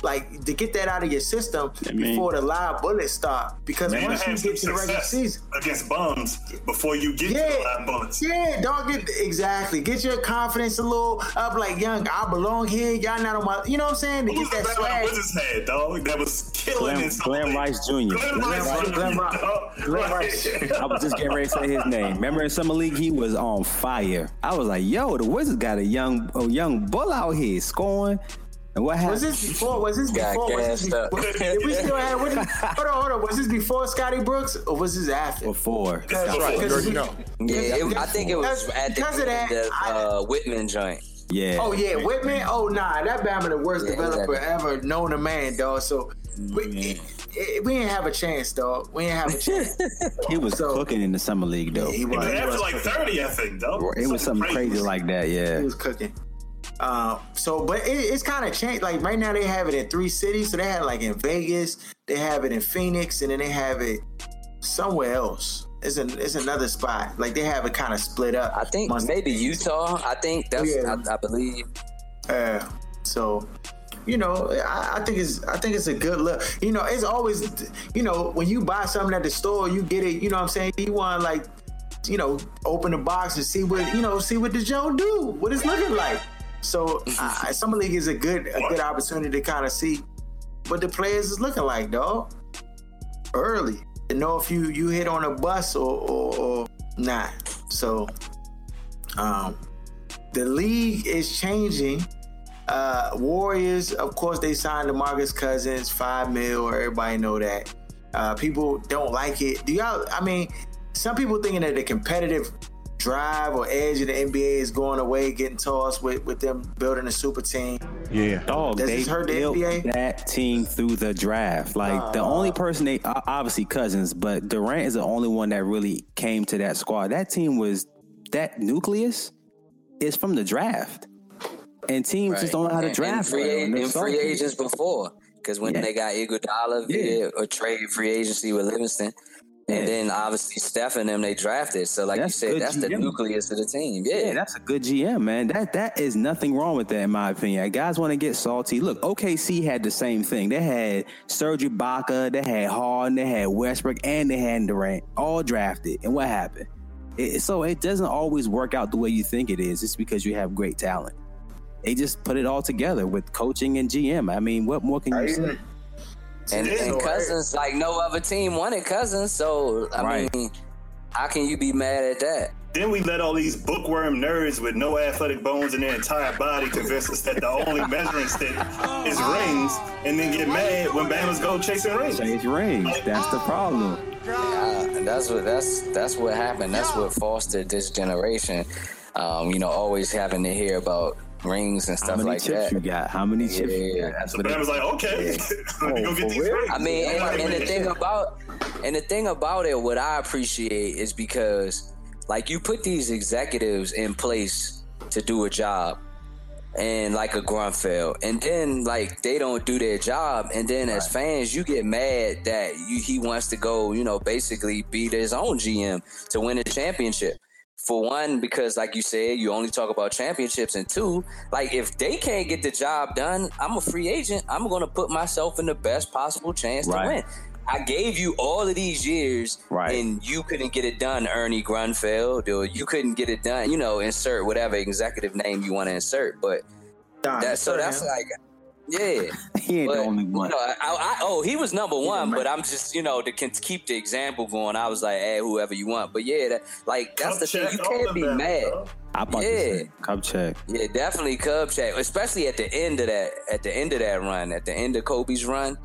Like to get that out of your system mean- before the live bullets start. Because Man, once you get to the regular season, against bums before you get to the live bullets. yeah, dog. Get exactly. Get your confidence a little up. Like young, I belong here. Y'all not on my. You know what I'm saying? To Who's get that Bama swag. Wizards had, dog? That was killing Glenn- in Glenn. Rice Jr. Glenn Glenn Rice Rice- Jr., Glenn Rice- Glenn Rice. I was just getting ready to say his name. Remember in summer league, he was on fire. I was like, "Yo, the Wizards got a young, a young bull out here scoring." And what happened? Was this before? Was this Got before? Was this before? Did we still have? What, hold on, hold on. Was this before Scotty Brooks or was this after? before? Because- right. because You we- know. Yeah, it, I think it was Because- at the of that, end of I- uh, Wittman joint. Yeah. Oh yeah, Wittman. Oh nah, that Bama the worst Yeah, developer exactly. ever known a man, dog. So we, Yeah. we didn't have a chance, dog. We didn't have a chance. He was So- cooking in the summer league though. he was. He He was was, like 30, I think, dog. It was something crazy like that. Yeah. he was cooking. Um, so, but it, it's kind of changed. Like right now, they have it in three cities. So they have like in Vegas, they have it in Phoenix, and then they have it somewhere else. It's an it's another spot. Like they have it kind of split up. I think maybe Utah. I think that's. Yeah. I, I believe. Uh, so, you know, I, I think it's I think it's a good look. You know, it's always, you know, when you buy something at the store, you get it. You know what I'm saying? You want to like, you know, open the box and see what you know, see what the Joe do, what it's looking like. So, uh, summer league is a good a good opportunity to kind of see what the players is looking like, dog. Early to know if you you hit on a bus or or, or not. So, um, the league is changing Uh, Warriors, of course, they signed DeMarcus Cousins, five mil. Everybody know that. Uh, people don't like it. Do y'all? I mean, some people thinking that the competitive drive or edge of the NBA is going away, getting tossed with with them building a super team. Yeah. Dog, Does they this hurt the built NBA? that team through the draft. Like the uh-huh. only person they obviously Cousins, but Durant is the only one that really came to that squad. That team was that nucleus is from the draft, and teams just don't know how to draft. and free, well, and a- and free agents before. Because when Yeah. they got Iguodala via a trade free agency with Livingston, and Yeah. then obviously Steph and them they drafted. So like That's you said, good that's the nucleus of the team. Yeah, Yeah, that's a good GM, man. That that is nothing wrong with that, in my opinion. Guys want to get salty. Look, OKC had the same thing. They had Serge Ibaka, they had Harden, they had Westbrook, and they had Durant, all drafted. And what happened? It, so it doesn't always work out the way you think it is. It's because you have great talent. They just put it all together with coaching and GM. I mean, what more can you say? And, and no, Cousins like no other team wanted Cousins. So I Right. mean, how can you be mad at that? Then we let all these bookworm nerds with no athletic bones in their entire body convince us that the only measuring stick is rings, and then get mad when Bama's go chasing rings. Chase rings. That's the problem. Yeah, that's what that's that's what happened. That's what fostered this generation. Um, you know, always having to hear about rings and How stuff many like chips that. you got? How many chips you Yeah. got? That's So what it- Bama's like, okay, let me oh, go Oh, get these rings. I mean, and, and the thing about and the thing about it, what I appreciate is because like you put these executives in place to do a job, and like a Grunfeld, and then like they don't do their job, and then as fans, you get mad that you, he wants to go, you know, basically be his own GM to win a championship. For one, because like you said, you only talk about championships, and two, like if they can't get the job done, I'm a free agent. I'm going to put myself in the best possible chance Right. to win. I gave you all of these years, Right. and you couldn't get it done, Ernie Grunfeld, or you couldn't get it done. You know, insert whatever executive name you want to insert, but Don, that so that's him. like, yeah. He ain't But, the only you one. know, I, I, oh, he was number one, but I'm just, you know, to can keep the example going, I was like, hey, whoever you want. But yeah, that, like that's Cup the thing. You can't be them, mad. bro. I'm about to yeah. say, cup check. Yeah, definitely Cub check, especially at the end of that. At the end of that run, at the end of Kobe's run,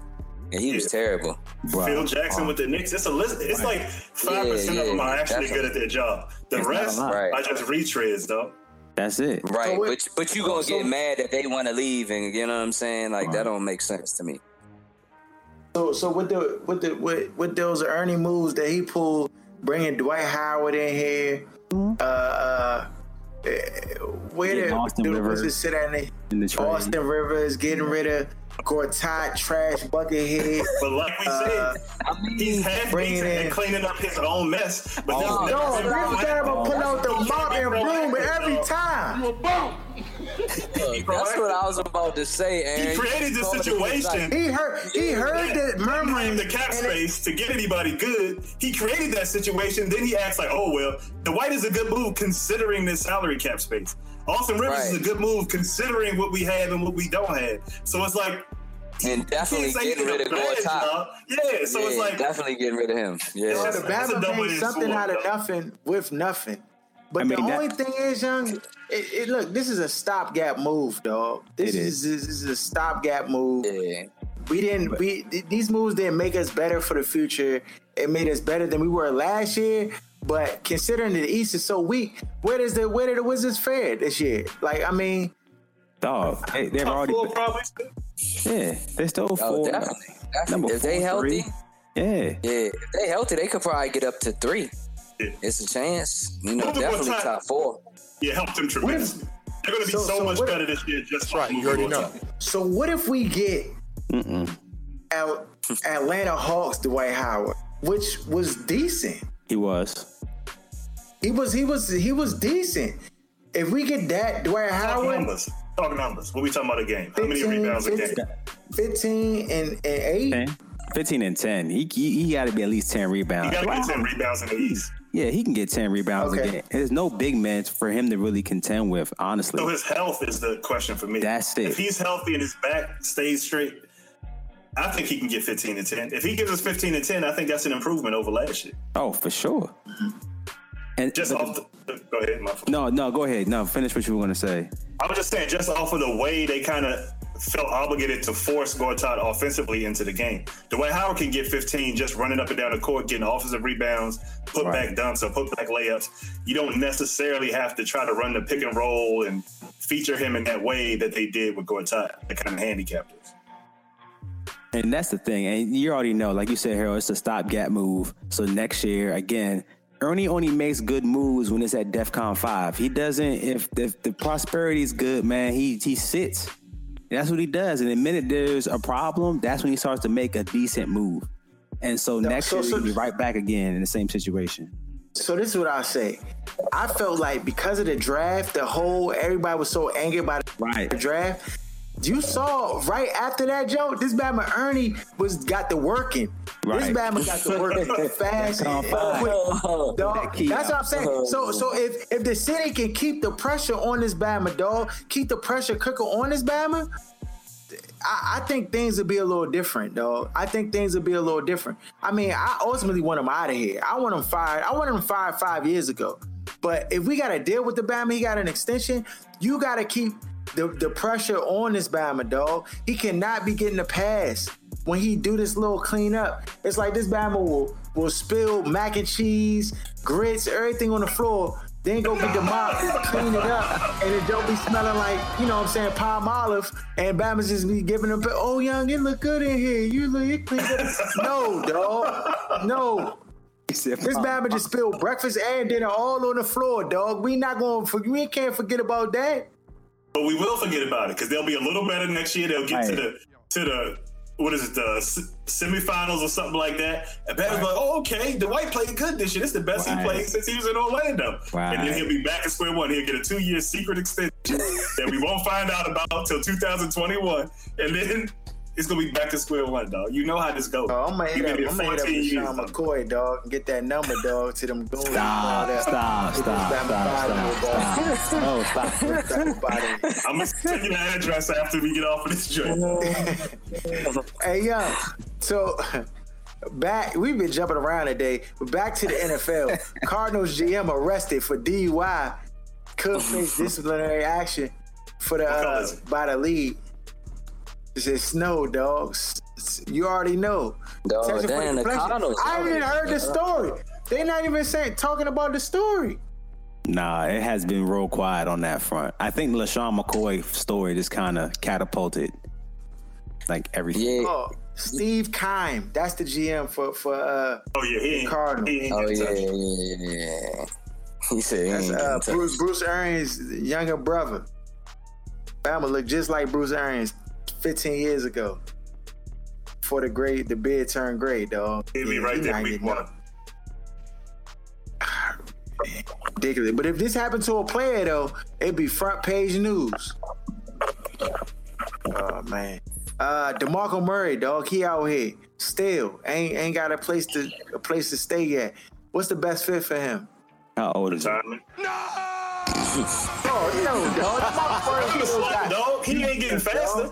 and he was terrible. Bro. Phil Jackson with the um, Knicks. It's a list. It's like five percent Yeah, of them are actually definitely. good at their job. The It's rest a. Right. are just retreads, though. That's it. Right, what- but but you gonna so- get mad that they want to leave, and you know what I'm saying? Like that don't make sense to me. So, so with the with the with, with those Ernie moves that he pulled, bringing Dwight Howard in here, uh, uh, eh, where Getting the, Austin the Rivers what's it sit at in in the. Austin Rivers getting rid of Gortat, trash buckethead. But like we Uh, said, he's half bring it decent in. cleaning up his own mess. But Oh, there's No, never Rick been Darrell pull out the mop and broom every He time. That's what I was about to say. Aaron. You created just the told me it was situation. He heard he heard the murmuring. the cap and it- space to get anybody good. He created that situation. Then he acts like, oh well, the white is a good move considering this salary cap space. Austin Rivers is a good move considering what we have and what we don't have. So it's like And definitely can't getting rid a of bad Gortat. job. Yeah, so it's like definitely getting rid of him. Yeah. It's the That's a made something sword, out of though. nothing with nothing. But I mean, the that- only thing is, young, it, it, look, this is a stopgap move, dog. This is This is a stopgap move. Yeah. We didn't. We th- these moves didn't make us better for the future. It made us better than we were last year. But considering that the East is so weak, where does the where did the Wizards fare this year? Like, I mean, Dog, they, they've already. four probably. Yeah, they still Oh, four. definitely. definitely. Number if they four, healthy, three. Yeah, yeah, if they healthy, they could probably get up to three. Yeah. It's a chance. You know, Who's the definitely one time- top four. Yeah, helped them tremendously. They're going to be So- so, so much what- better this year just right, you already know. so what if we get Al- Atlanta Hawks Dwight Howard, which was decent. He was. He was he was he was decent. If we get that Dwight Talk Howard, numbers. Talk numbers. What we talking about a game? How many 15, rebounds a game? 15 and, and 8. 10, 15 and 10. He, he, he got to be at least 10 You rebounds. got to Wow. get 10 rebounds in the East. Yeah, he can get 10 rebounds Okay. again. There's no big men for him to really contend with, honestly. So his health is the question for me. That's it. If he's healthy and his back stays straight, I think he can get 15 and 10. If he gives us 15 and 10, I think that's an improvement over last year. oh, for sure. Mm-hmm. And Just off the, go ahead, my fault. No, no, go ahead. No, finish what you were going to say. I was just saying, just off of the way they kind of felt obligated to force Gortat offensively into the game. Dwight Howard can get 15 just running up and down the court, getting offensive rebounds, put Right. back dunks, or put back layups. You don't necessarily have to try to run the pick and roll and feature him in that way that they did with Gortat, that kind of handicapped us. And that's the thing. And you already know, like you said, Harold, it's a stopgap move. So next year, again, Ernie only makes good moves when it's at DEFCON 5. He doesn't, if, if the prosperity is good, man, he, he sits. That's what he does. And the minute there's a problem, that's when he starts to make a decent move. And so next so- year, so- he'll be right back again in the same situation. So this is what I say. I felt like because of the draft, the whole everybody was so angry about Right. the draft. You saw right after that, Joe. This Bama Ernie was got the working. Right. This Bama got the working fast and quick. Dog. key That's what I'm saying. So, so if if the city can keep the pressure on this Bama, dog, keep the pressure cooker on this Bama, I, I think things would be a little different, dog. I think things would be a little different. I mean, I ultimately want him out of here. I want him fired. I want him fired five years ago. But if we got to deal with the Bama, he got an extension. You got to keep the, the pressure on this Bama, dog. He cannot be getting a pass when he do this little cleanup. It's like this Bama will will spill mac and cheese, grits, everything on the floor. Then go get the mop, clean it up, and it don't be smelling like, you know what I'm saying, palm olive. And Bama's just be giving them, oh, young, it look good in here. You look, it clean up. No, dog. No. This Bama just spilled breakfast and dinner all on the floor, dog. We not going to, we can't forget about that. But we will forget about it because they'll be a little better next year. They'll get to the to the what is it the s- semifinals or something like that. And Bama's like, oh okay, the white played good this year. This is the best Right. he played since he was in Orlando. Right. And then he'll be back at square one. He'll get a two year secret extension that we won't find out about till 2021, and then it's gonna be back to square one, dog. You know how this goes. Oh, I'm gonna hit up, been I'm here gonna hit up 14 years, Sean dog. McCoy, dog, and get that number, dog, to them goons. and all Stop, that. stop, Get this stop, Bama stop, body, stop, dog. Oh, stop. Get this Bama body. I'm gonna send you the address after we get off of this joint. Hey, yo, so back, we've been jumping around today, but back to the NFL. Cardinals GM arrested for DUI, could face disciplinary action for the uh, color is it? by the league. It says snow, dogs. You already know. Dog, Attention for damn, the deflection. I haven't even heard the story. They're not even saying talking about the story. Nah, it has been real quiet on that front. I think LeSean McCoy story just kind of catapulted like everything. Yeah. Oh, Steve Keim, that's the GM for for uh Oh yeah, he ain't. Cardinals. He ain't Oh yeah, yeah, yeah, yeah. He said he that's ain't uh. Bruce Bruce Arians' younger brother. Bama looked just like Bruce Arians 15 years ago. Before the grade, the beard turned gray, dog. He'll be Yeah, right there not week getting one. Ridiculous. But if this happened to a player though, it'd be front page news. Oh man. Uh DeMarco Murray, dog, he out here. Still ain't ain't got a place to a place to stay yet. What's the best fit for him? How old is he? Retirement. Oh, no, dog. DeMarco Murray He was still slow, got- dog. He ain't getting faster.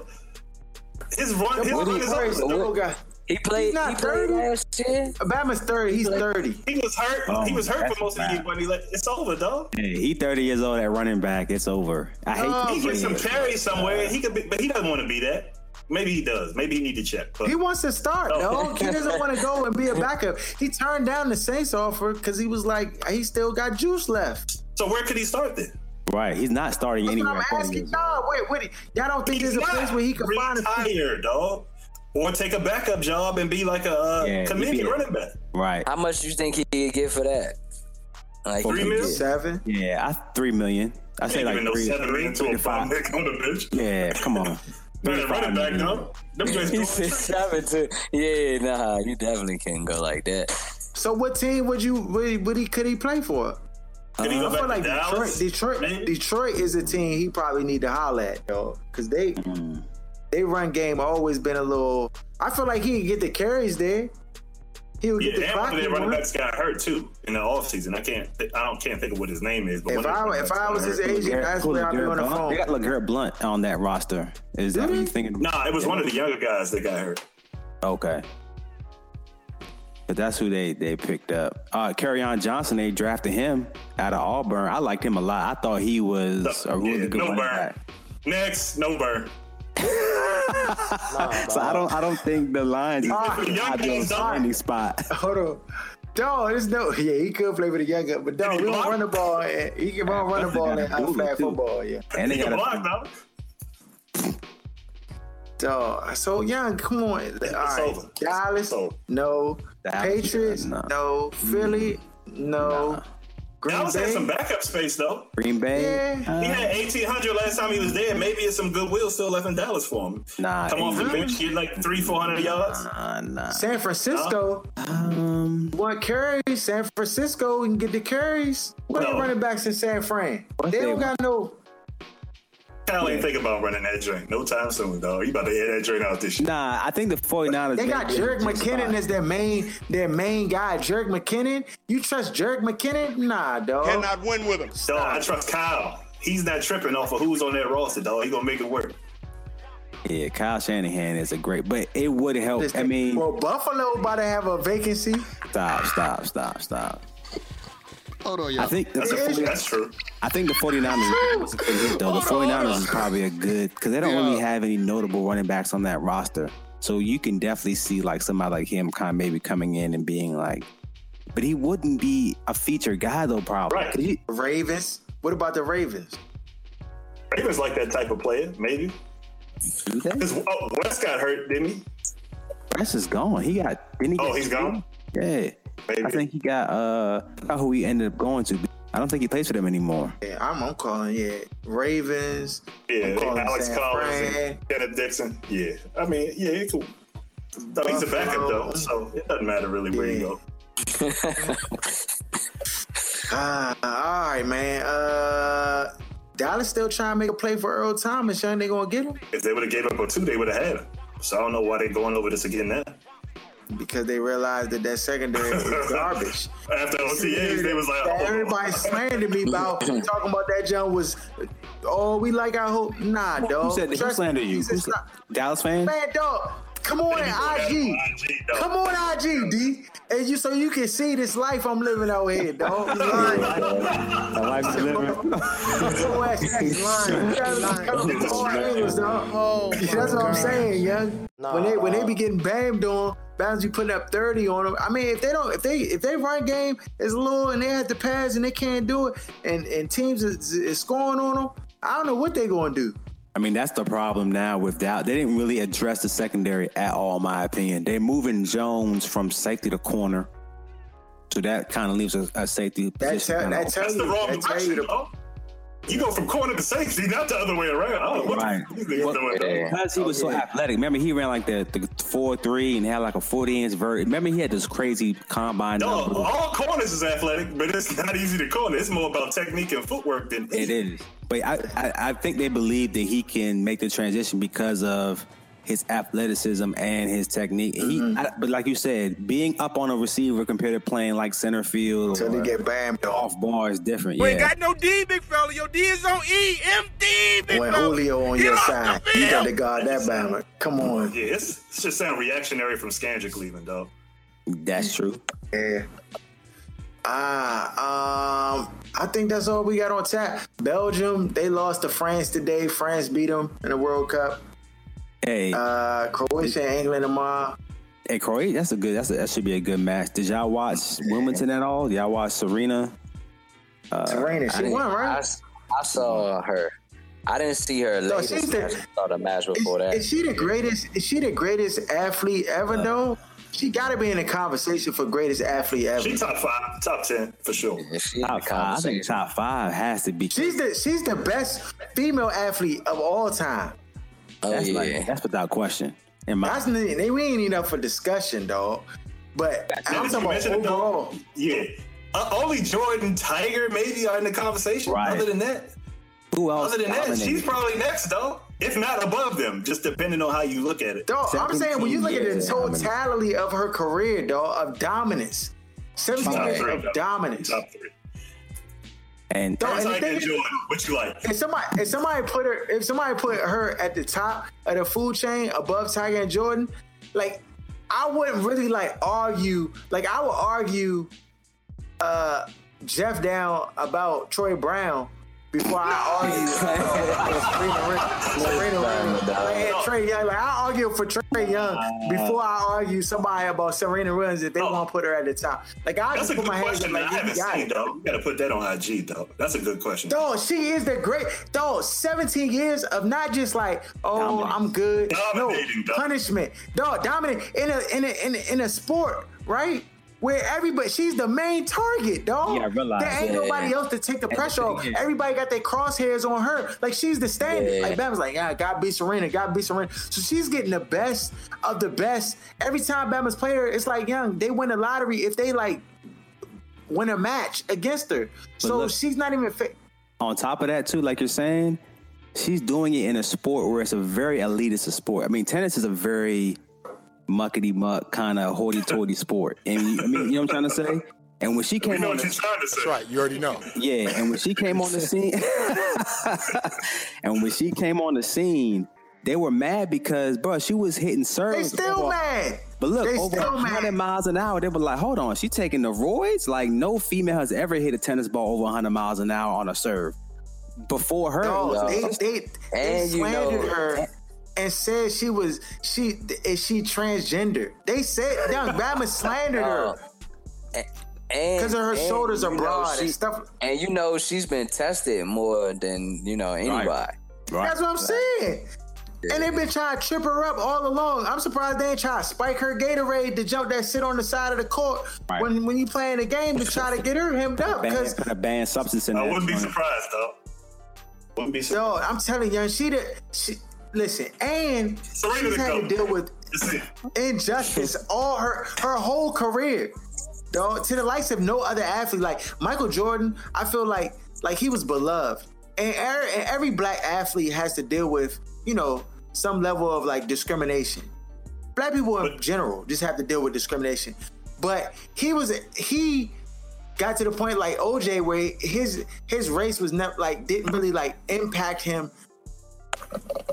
His run, his DeMarco run is Murray over. still He played. He's not He played 30. last year. Bama's 30, he's 30. He was hurt. Oh, he was hurt for most of the year, but he like, it's over, dog. Hey, he 30 years old at running back. It's over. I hate Oh, to He say gets some carries somewhere. He could, be, but he doesn't want to be that. Maybe he does. Maybe he need to check. But He wants to start, Oh. dog. He doesn't want to go and be a backup. He turned down the Saints offer because he was like, he still got juice left. so where could he start then? Right. He's not starting That's what anywhere. I'm asking y'all. Wait, wait. Y'all don't think He's there's a place where he can find a retire, dog, or take a backup job and be like a uh, Yeah, committee running back. Right. How much do you think he'd get for that? Like Three mil? seven? Yeah, I, three million. I say like giving no three, seven three, million three to to a bomb five. on the bench. Yeah, come on. Man, Three running back, million. dog. Them He going said seven to yeah, nah, you definitely can't go like that. So what team would you would, would he could he play for? Could he I go feel back like to Detroit, Dallas? Detroit, Maybe? Detroit is a team he probably need to holler at, though, because they Mm. they run game always been a little. I feel like he could get the carries there. He would Yeah, get the and one clock. of their running backs got hurt too in the offseason. I can't, I don't, can't think of what his name is. But If one of their I if I was his hurt. agent, that's Who, where I'd be LeGarrette on the Blunt? phone. They got LeGarrette Blunt on that roster. Is that what you thinking? Nah, it was one of the younger guys that got hurt. Okay. But that's who they they picked up. Uh on Johnson, they drafted him out of Auburn. I liked him a lot. I thought he was a really Yeah, good no running burn. back. Next, no burn. So I don't I don't think the Lions is an young ideal guys, dog. landing spot. Hold on. Dog, there's no. Yeah, he could play for the young guy, but dog, he we don't run the ball. and He can run, run the ball in gotta flag too. football. Yeah, And they He can got block, a, dog. dog. So young, come on. All right, over. Dallas, It's over. no. Dallas, Patriots, no. no. Philly, no. Green Dallas Bay, had some backup space though. Green Bay. Yeah. He had eighteen hundred last time he was there. Maybe it's some goodwill still left in Dallas for him. Nah, Come off the bench, get like three, four hundred yards. Uh, nah. San Francisco. Um, Want carries? San Francisco We can get the carries. What are No. the running backs in San Fran? They they- don't got no. Cal ain't think about running that joint. No time soon, dog. You about to air that joint out this year. nah, I think the 49ers. They got Jerick McKinnon as their main their main guy. Jerick McKinnon. You trust Jerick McKinnon? Nah, dog. Cannot win with him. Dog, I trust Kyle. He's not tripping off of who's on that roster, dog. He gonna make it work. Yeah, Kyle Shanahan is a great, but it would help. I mean, well, Buffalo about to have a vacancy. stop, stop, stop, stop. Hold on, y'all. I think the, That's, the 40 that's true. I think the 49ers is a good though. The 49ers is probably a good because they don't really have any notable running backs on that roster. So you can definitely see like somebody like him kind of maybe coming in and being like, but he wouldn't be a featured guy though, probably. Right. 'Cause he- Ravens. What about the Ravens? Ravens like that type of player, maybe. Because oh, West got hurt, didn't he? Press is gone. He got didn't he? Oh, get he's gone? Yeah. Maybe. I think he got uh who he ended up going to. I don't think he plays for them anymore. Yeah, I'm, I'm calling. Yeah, Ravens. Yeah, calling Alex San Collins Fran. Kenneth Dixon. Yeah, I mean, yeah, he cool. I mean, he's a backup though, so it doesn't matter really where you go. Ah, all right, man. Uh, Dallas still trying to make a play for Earl Thomas. Young, they gonna get him If they would have gave up a two, they would have had him. So I don't know why they're going over this again now. Because they realized that that secondary is garbage. After OTAs, they was like, oh, Everybody slandered me about talking about that jump was. Oh, we like our hope. Nah, dog. Who said who Trust slandered you? it's Who sla- not- Dallas fan? Man, dog. Come on, IG. IG Come on, IG, D. And you so you can see this life I'm living out here, dog. You lying. My life's living. Your ass is lying. You gotta come from all angles, dog. That's what I'm saying, young. when they when they be getting bammed on, Bounds be putting up 30 on them. I mean, if they don't, if they if they run game is low and they have to pass and they can't do it, and and teams is, is scoring on them, I don't know what they gonna do. I mean, that's the problem now with that. They didn't really address the secondary at all, in my opinion. They're moving Jones from safety to corner. So that kind of leaves a, a safety That position. tell, kinda that tell That's you, the wrong that tell you direction, the, though. You go from corner to safety, not the other way around. I don't know what Right. these niggas doing, though. Yeah. Because he was so athletic. Remember, he ran like the, the 4 3 and had like a 40 inch vert. Remember, he had this crazy combine. No, number. all corners is athletic, but it's not easy to corner. It's more about technique and footwork than It is. But I, I, I think they believe that he can make the transition because of his athleticism and his technique. He, I, but like you said, being up on a receiver compared to playing like center field until or they get bammed off. off bar is different. We ain't Yeah. got no D, big fella. Your D is on E. MD, big When fella. Julio on Get your side, you got to guard that bammer. Come on. Yeah, it's, it's just sound reactionary from Scandrick Cleveland, though. That's true. Yeah. Ah, um, I think that's all we got on tap. Belgium, they lost to France today. France beat them in the World Cup. Hey, Uh, Croatia, and England tomorrow. hey, Croatia, that's a good. That's a, that should be a good match. Did y'all watch Wimbledon at all? Y'all watch Serena? Uh, Serena, she didn't- won, I, right? s- I saw her. I didn't see her No, latest she's the- match. I saw the match Is, before that. is she the greatest? Is she the greatest athlete ever? though she got to be in the conversation for greatest athlete ever. She top five, top ten for sure. If she Top five. I think top five has to be. She's the she's the best female athlete of all time. Oh That's yeah. like that's without question. In my That's n- they we ain't enough for discussion, dog. But Now I'm talking about mention it, though, overall. Yeah. Uh, only Jordan, Tiger, maybe are in the conversation. Right. Other than that, who else? other than that, she's probably next though, if not above them, just depending on how you look at it. Dog, I'm saying when you look at the 17 years totality of her career, dog, of dominance, 17 Top years of dominance. Top three. And Dog, and the Tiger thing Jordan, what you like? if somebody if somebody put her if somebody put her at the top of the food chain above Tiger and Jordan, like I wouldn't really like argue. Like I would argue uh Jeff down about Troy Brown before I argue Serena, Serena Williams. Like, Trey Young. Like I argue for Trey Young before I argue somebody about Serena Williams if they Oh. want to put her at the top. Like I That's just put my hands up like I you haven't got seen, it. though. You got to put that on IG, though. That's a good question. Dog, she is the great dog. 17 years of not just like, oh, Dominating. I'm good. Dominating, no punishment. Dog, dominant in a in a in a, in a sport, right? Where everybody, she's the main target, dog. Yeah, I realize there ain't that. nobody else to take the pressure off. yeah. Everybody got their crosshairs on her. Like she's the standard. Yeah. Like Bama's like, yeah, ah, God beat Serena, God beat Serena. So she's getting the best of the best. Every time Bama's play her, it's like, young, they win the lottery if they like win a match against her. So look- she's not even fit. on top of that too, like you're saying, she's doing it in a sport where it's a very elitist sport. I mean, tennis is a very muckety muck kind of hoity toity sport, and you, I mean, you know what I'm trying to say. And when she We came know on, what you're the, trying to say. That's right. You already know. yeah, and when she came on the scene, and when she came on the scene, they were mad because, bro, she was hitting serves. They serves. still over- mad. But look, They over 100 mad. miles an hour, they were like, hold on, she taking the roids? Like, no female has ever hit a tennis ball over 100 miles an hour on a serve. Before her, it Dog, they they, they And you slandered know- her and said she was she is she transgender. They said young Bama slandered her. Uh, and 'Cause of her and, shoulders are you know, broad and stuff. And you know she's been tested more than you know anybody. right. That's what I'm saying. And they've been trying to trip her up all along. I'm surprised they ain't try to spike her Gatorade to jump that sit on the side of the court Right. when when you playing the game to try to get her hemmed up. Because put a banned substance in I there. wouldn't be surprised, though. Wouldn't be surprised. yo, I'm telling you, she the she listen, and Serena she's had to deal with injustice all her her whole career. Dog, to the likes of no other athlete. Like Michael Jordan, I feel like like he was beloved. And every, and every black athlete has to deal with, you know, some level of like discrimination. Black people in general just have to deal with discrimination. But he was he got to the point like OJ where his his race was not like didn't really like impact him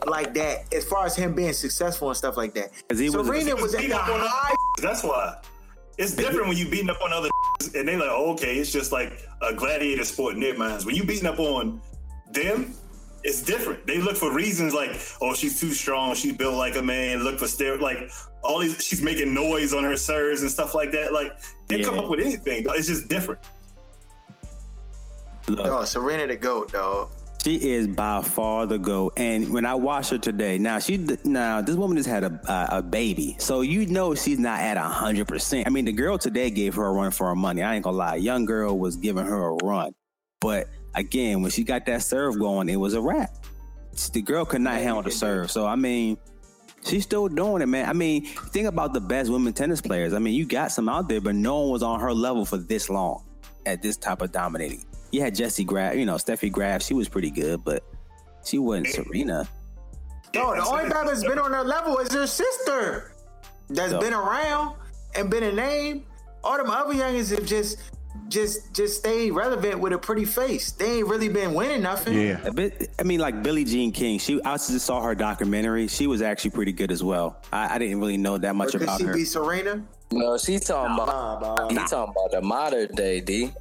like that as far as him being successful and stuff like that. 'Cause he was- Serena was, at Beating the up on other high That's why. It's different when you beating up on other and they like, oh, okay, it's just like a gladiator sport in their minds. When you beating up on them, it's different. They look for reasons like, oh, she's too strong, she's built like a man. Look for stare, like all these. She's making noise on her serves and stuff like that. Like they come up with anything. It's just different. Look, Oh, Serena the goat, dog. She is by far the goat. And when I watched her today, now she now this woman just had a a, a baby, so you know she's not at hundred percent. I mean, the girl today gave her a run for her money. I ain't gonna lie, young girl was giving her a run, but again, when she got that serve going, it was a wrap. The girl could not handle the serve. So I mean, she's still doing it, man. I mean, think about the best women tennis players. I mean, you got some out there, but no one was on her level for this long at this type of dominating. You had Jessie Graf, you know, Steffi Graf. She was pretty good, but she wasn't Serena. No, the only it. guy that's been on her level is her sister. That's So- been around and been a name. All them other youngins have just just just stayed relevant with a pretty face. They ain't really been winning nothing. Yeah. A bit. I mean, like Billie Jean King. She. I just saw her documentary. She was actually pretty good as well. I, I didn't really know that much Because about she her. beat Serena. No, she talking about he talking about the modern day D.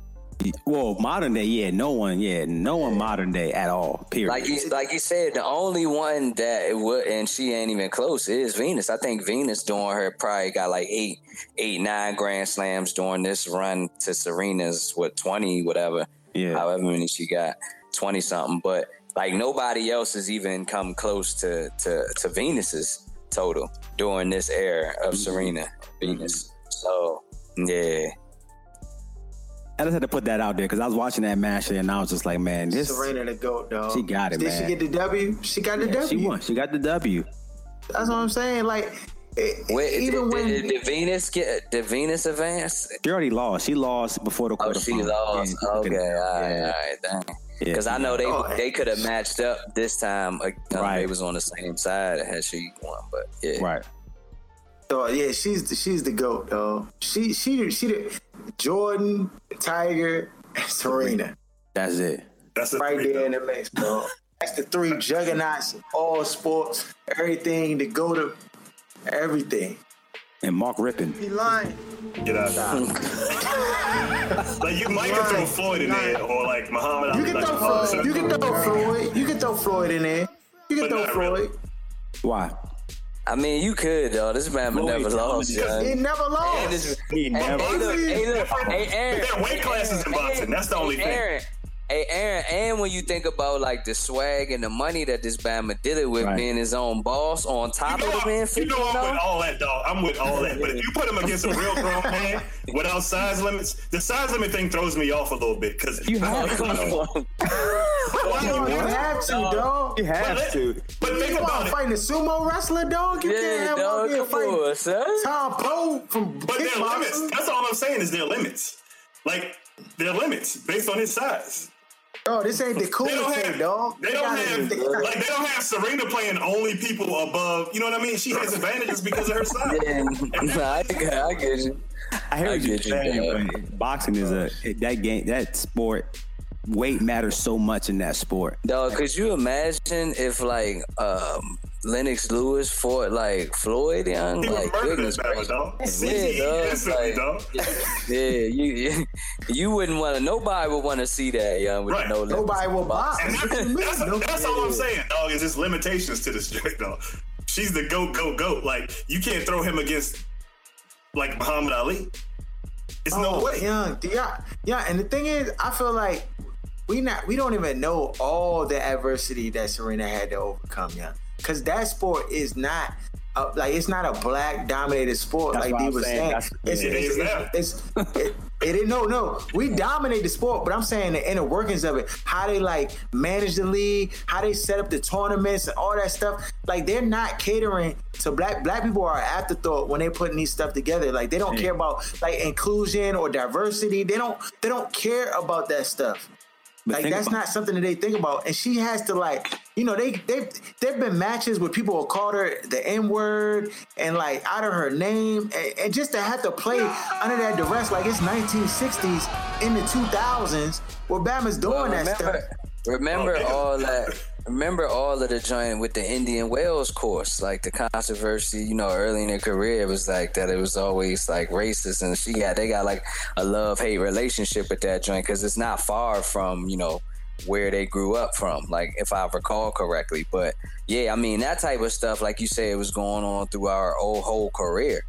Well, modern day, yeah, no one, yeah, no one modern day at all. Period. Like you, like you said, the only one that it would, and she ain't even close, is Venus. I think Venus during her probably got like eight, eight, nine grand slams during this run to Serena's what twenty, whatever, yeah, however many she got, twenty something. But like nobody else has even come close to to to Venus's total during this era of mm-hmm. Serena Venus. Mm-hmm. So yeah, I just had to put that out there because I was watching that match and I was just like, man, this Serena the goat, dog. She got it, Did man. she get the W? She got the yeah, W. she won. She got the W. That's what I'm saying. Like it, Wait, even did, when did, did Venus get did Venus advance? She already lost. She lost before the Oh, quarterfinals. she lost. Yeah, Okay, all right, yeah. all right, dang. Yeah. Because I know they Oh, they could have matched up this time. Like, um, Right. They was on the same side had she won, but yeah. Right. So yeah, she's the, she's the goat, though. She she she the Jordan, Tiger, and Serena. That's it. That's the right three, there in the mix, bro. That's the three juggernauts of all sports, everything to go to everything. and Mark Rippin. He lying. Get out. Of here. Like you might could throw Floyd in there or like Muhammad You Ali. can like throw Muhammad Floyd. You can throw Floyd. You can throw Floyd in there. You can But throw not Floyd. really. Why? I mean, you could though. This man Floyd never lost, Thomas. He son. never And lost. this- He never. hey, look, hey, look, hey, Aaron. There are weight classes in boxing. That's the only hey, thing. Aaron, hey, Aaron, and when you think about like the swag and the money that this Bama did it with Right. being his own boss on top You know, of the man you know I'm 50 with all that, dog. I'm with all that. But if you put him against a real grown man without size limits, the size limit thing throws me off a little bit because You have to. on. You have to, dog. You have to. But think You about want it. to fight a sumo wrestler, dog? You can't Yeah, have dog, one here come fighting on, son. Tom Poe from But their limits. That's all I'm saying is their limits. Like their limits based on his size. Oh, this ain't the They don't coolest have. thing, dog. They don't have they like they don't have Serena playing only people above. You know what I mean? She has advantages because of her size. Yeah, nah, I, get- I get you. I hear I what you're you, saying, but boxing is a that game that sport. Weight matters so much in that sport. Dog, could you imagine if like um Lennox Lewis fought like Floyd Young? He Like would murder goodness that gracious. dog. Yeah, dog, like- dog. Yeah, you you wouldn't want to. Nobody would want to see that, young. With Right. no limits. Nobody will box. And What you that's, that's, No- that's all I'm saying, dog. Is just limitations to this joint, dog. She's the goat, goat, goat. Like you can't throw him against like Muhammad Ali. It's no Oh, way. young, yeah, yeah. And the thing is, I feel like we not we don't even know all the adversity that Serena had to overcome, young. Because that sport is not. Uh, like it's not a black dominated sport That's like I'm was saying. saying. It's, It it's, it's, it's, it, it is no no. We dominate the sport, but I'm saying the inner workings of it, how they like manage the league, how they set up the tournaments and all that stuff. Like they're not catering to black black people are an afterthought when they're putting these stuff together. Like they don't care about like inclusion or diversity. They don't they don't care about that stuff. But Like that's about- not something that they think about. And she has to like, you know, they they there've been matches where people have called her the N word and like out of her name, and, and just to have to play under that duress, like it's 1960s in the 2000s, where Bama's doing Well, that stuff. remember Oh, all that. Remember all of the joint with the Indian Wells course, like the controversy. You know, early in her career, it was like that. It was always like racist, and she got they got like a love hate relationship with that joint because it's not far from you know where they grew up from. Like if I recall correctly, but yeah, I mean that type of stuff, like you say, it was going on through our whole whole career,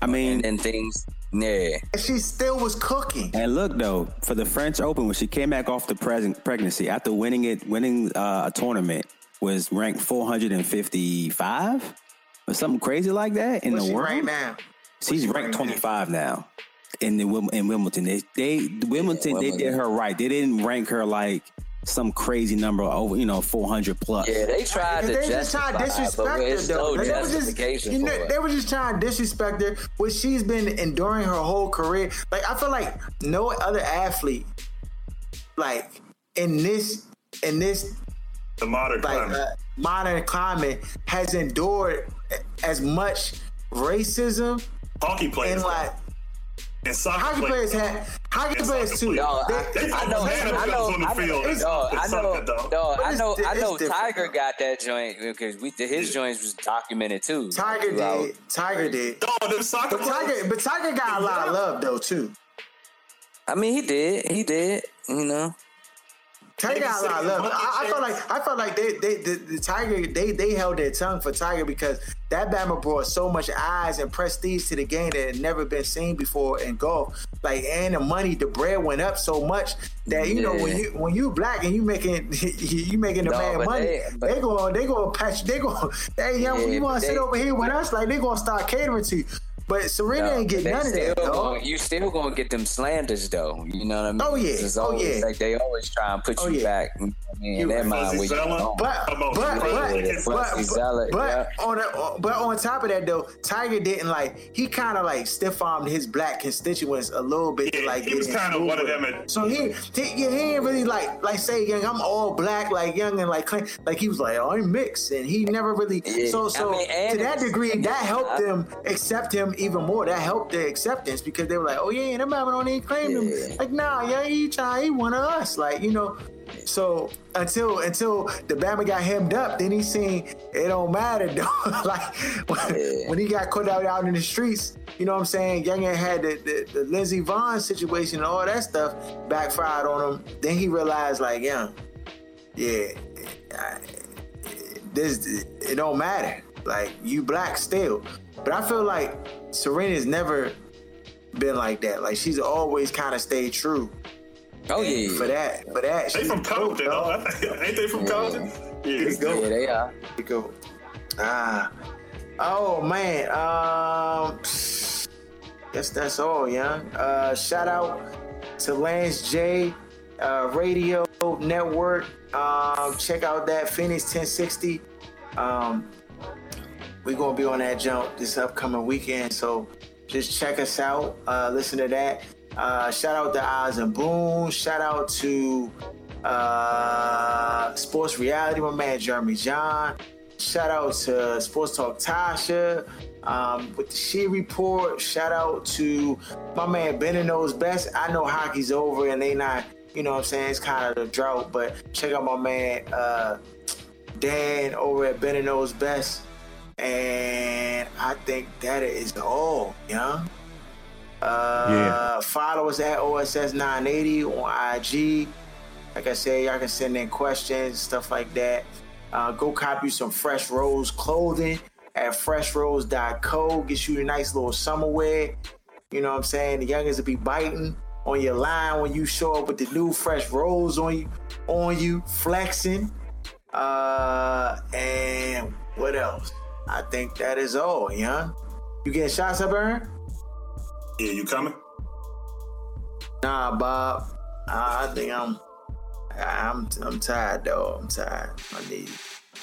I mean, and then things. Yeah, And she still was cooking. And look though, for the French Open, when she came back off the present pregnancy after winning it, winning uh, a tournament, was ranked 455 or something crazy like that in What's the world. right now? She's she ranked ranked 25 now in the in Wimbledon. They, they Wimbledon, they did her right. They didn't rank her like some crazy number over, you know, 400 plus. yeah, they tried to They just trying to justify, it, but disrespect her, it's though. no they were just, you know, they were just trying to disrespect her, which she's been enduring her whole career. Like I feel like no other athlete, like in this in this The modern like climate. uh, modern climate, has endured as much racism hockey players and like and soccer hockey players have hockey And players soccer too. players. No, They- I, They I put know, banana I know, on the I know, It's- no, it's I know, something, dog. I know, I know. it's different. Tiger got that joint because we his joints was documented too. Tiger throughout- did. Tiger did. Dog, them soccer But players. Tiger, but Tiger got a lot of love though too. I mean, he did, he did. You know, Tiger got a lot of love. I, I felt like I felt like they, they the, the Tiger they they held their tongue for Tiger because that Bama brought so much eyes and prestige to the game that had never been seen before in golf. Like and the money, the bread went up so much that you know when you when you black and you making you making the No, man money, they- they, but- go they go patch they go hey young Yeah, you want to sit over here with us like they gonna start catering to you. But Serena No, ain't get they none of still that, gonna- you still gonna get them slanders though. You know what I oh, mean? Oh, yeah. It's Oh, always, yeah. Like they always try and put Oh, you yeah. back. You know what I mean, in You their right. mind Fuzzy where you Zella. belong. But on, but but, but, but, but yeah. on a, but on top of that though, Tiger didn't like he kind of like stiff armed his black constituents a little bit to Yeah, like he was kinda one of them it. at- So he he, yeah, he ain't really like like say young I'm all black like young and like claim- like he was like oh I'm mixed and he never really Yeah, so I so mean, to that degree that helped I- them accept him even more. That helped their acceptance because they were like oh yeah that man don't even claim Yeah. him like nah yeah he try he one of us like you know. So until until the Bama got hemmed up, then he seen it don't matter though. like when, when he got caught out out in the streets, you know what I'm saying? Youngin had the, the, the Lindsey Vonn situation and all that stuff backfired on him. Then he realized like, yeah, yeah, I, this it don't matter. Like you black still. But I feel like Serena's never been like that. Like she's always kind of stayed true. Oh yeah, yeah. For that, for that. They from Compton, though. Ain't they from Compton? Yeah, let's go. Yeah, they are. They go. Ah. Oh man. Um. Guess that's all, young. Uh, shout out to Lance J. Uh, Radio Network. Um, check out that Phoenix 1060. Um, we're gonna be on that jump this upcoming weekend, so just check us out. Uh, listen to that. Uh, shout out to Oz and Boone. Shout out to uh, Sports Reality, my man Jeremy John. Shout out to Sports Talk Tasha um, with the She Report. Shout out to my man Ben knows best. I know hockey's over and they not, you know what I'm saying? It's kind of the drought, but check out my man uh, Dan over at Ben knows best. And I think that is all, yeah. Uh, Yeah. Follow us at OSS980 on IG. Like I said, y'all can send in questions, stuff like that. Uh, go copy some Fresh Rose clothing at freshrose.co. Get you a nice little summer wear. You know what I'm saying? The youngins will be biting on your line when you show up with the new Fresh Rose on you, on you, flexing. Uh, and what else? I think that is all, young. You getting shots up, Aaron? Yeah, you coming? Nah, Bob. I I think I'm. I'm. I'm tired, though. I'm tired. I need.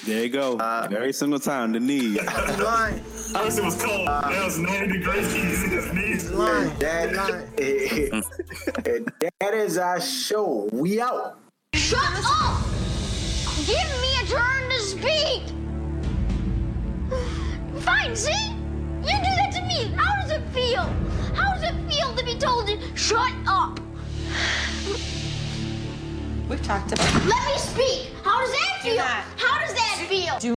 There you go. Uh, Every single time, the knee. He's lying. First it was cold. Uh, now it's 90 degrees. His knees. And that, and that is our show. We out. Shut up! Give me a turn to speak! Fine, see? You do that to me. How does it feel? How does it feel to be told to shut up? We've talked about Let me speak. How does that Do feel? not. How does that feel? Do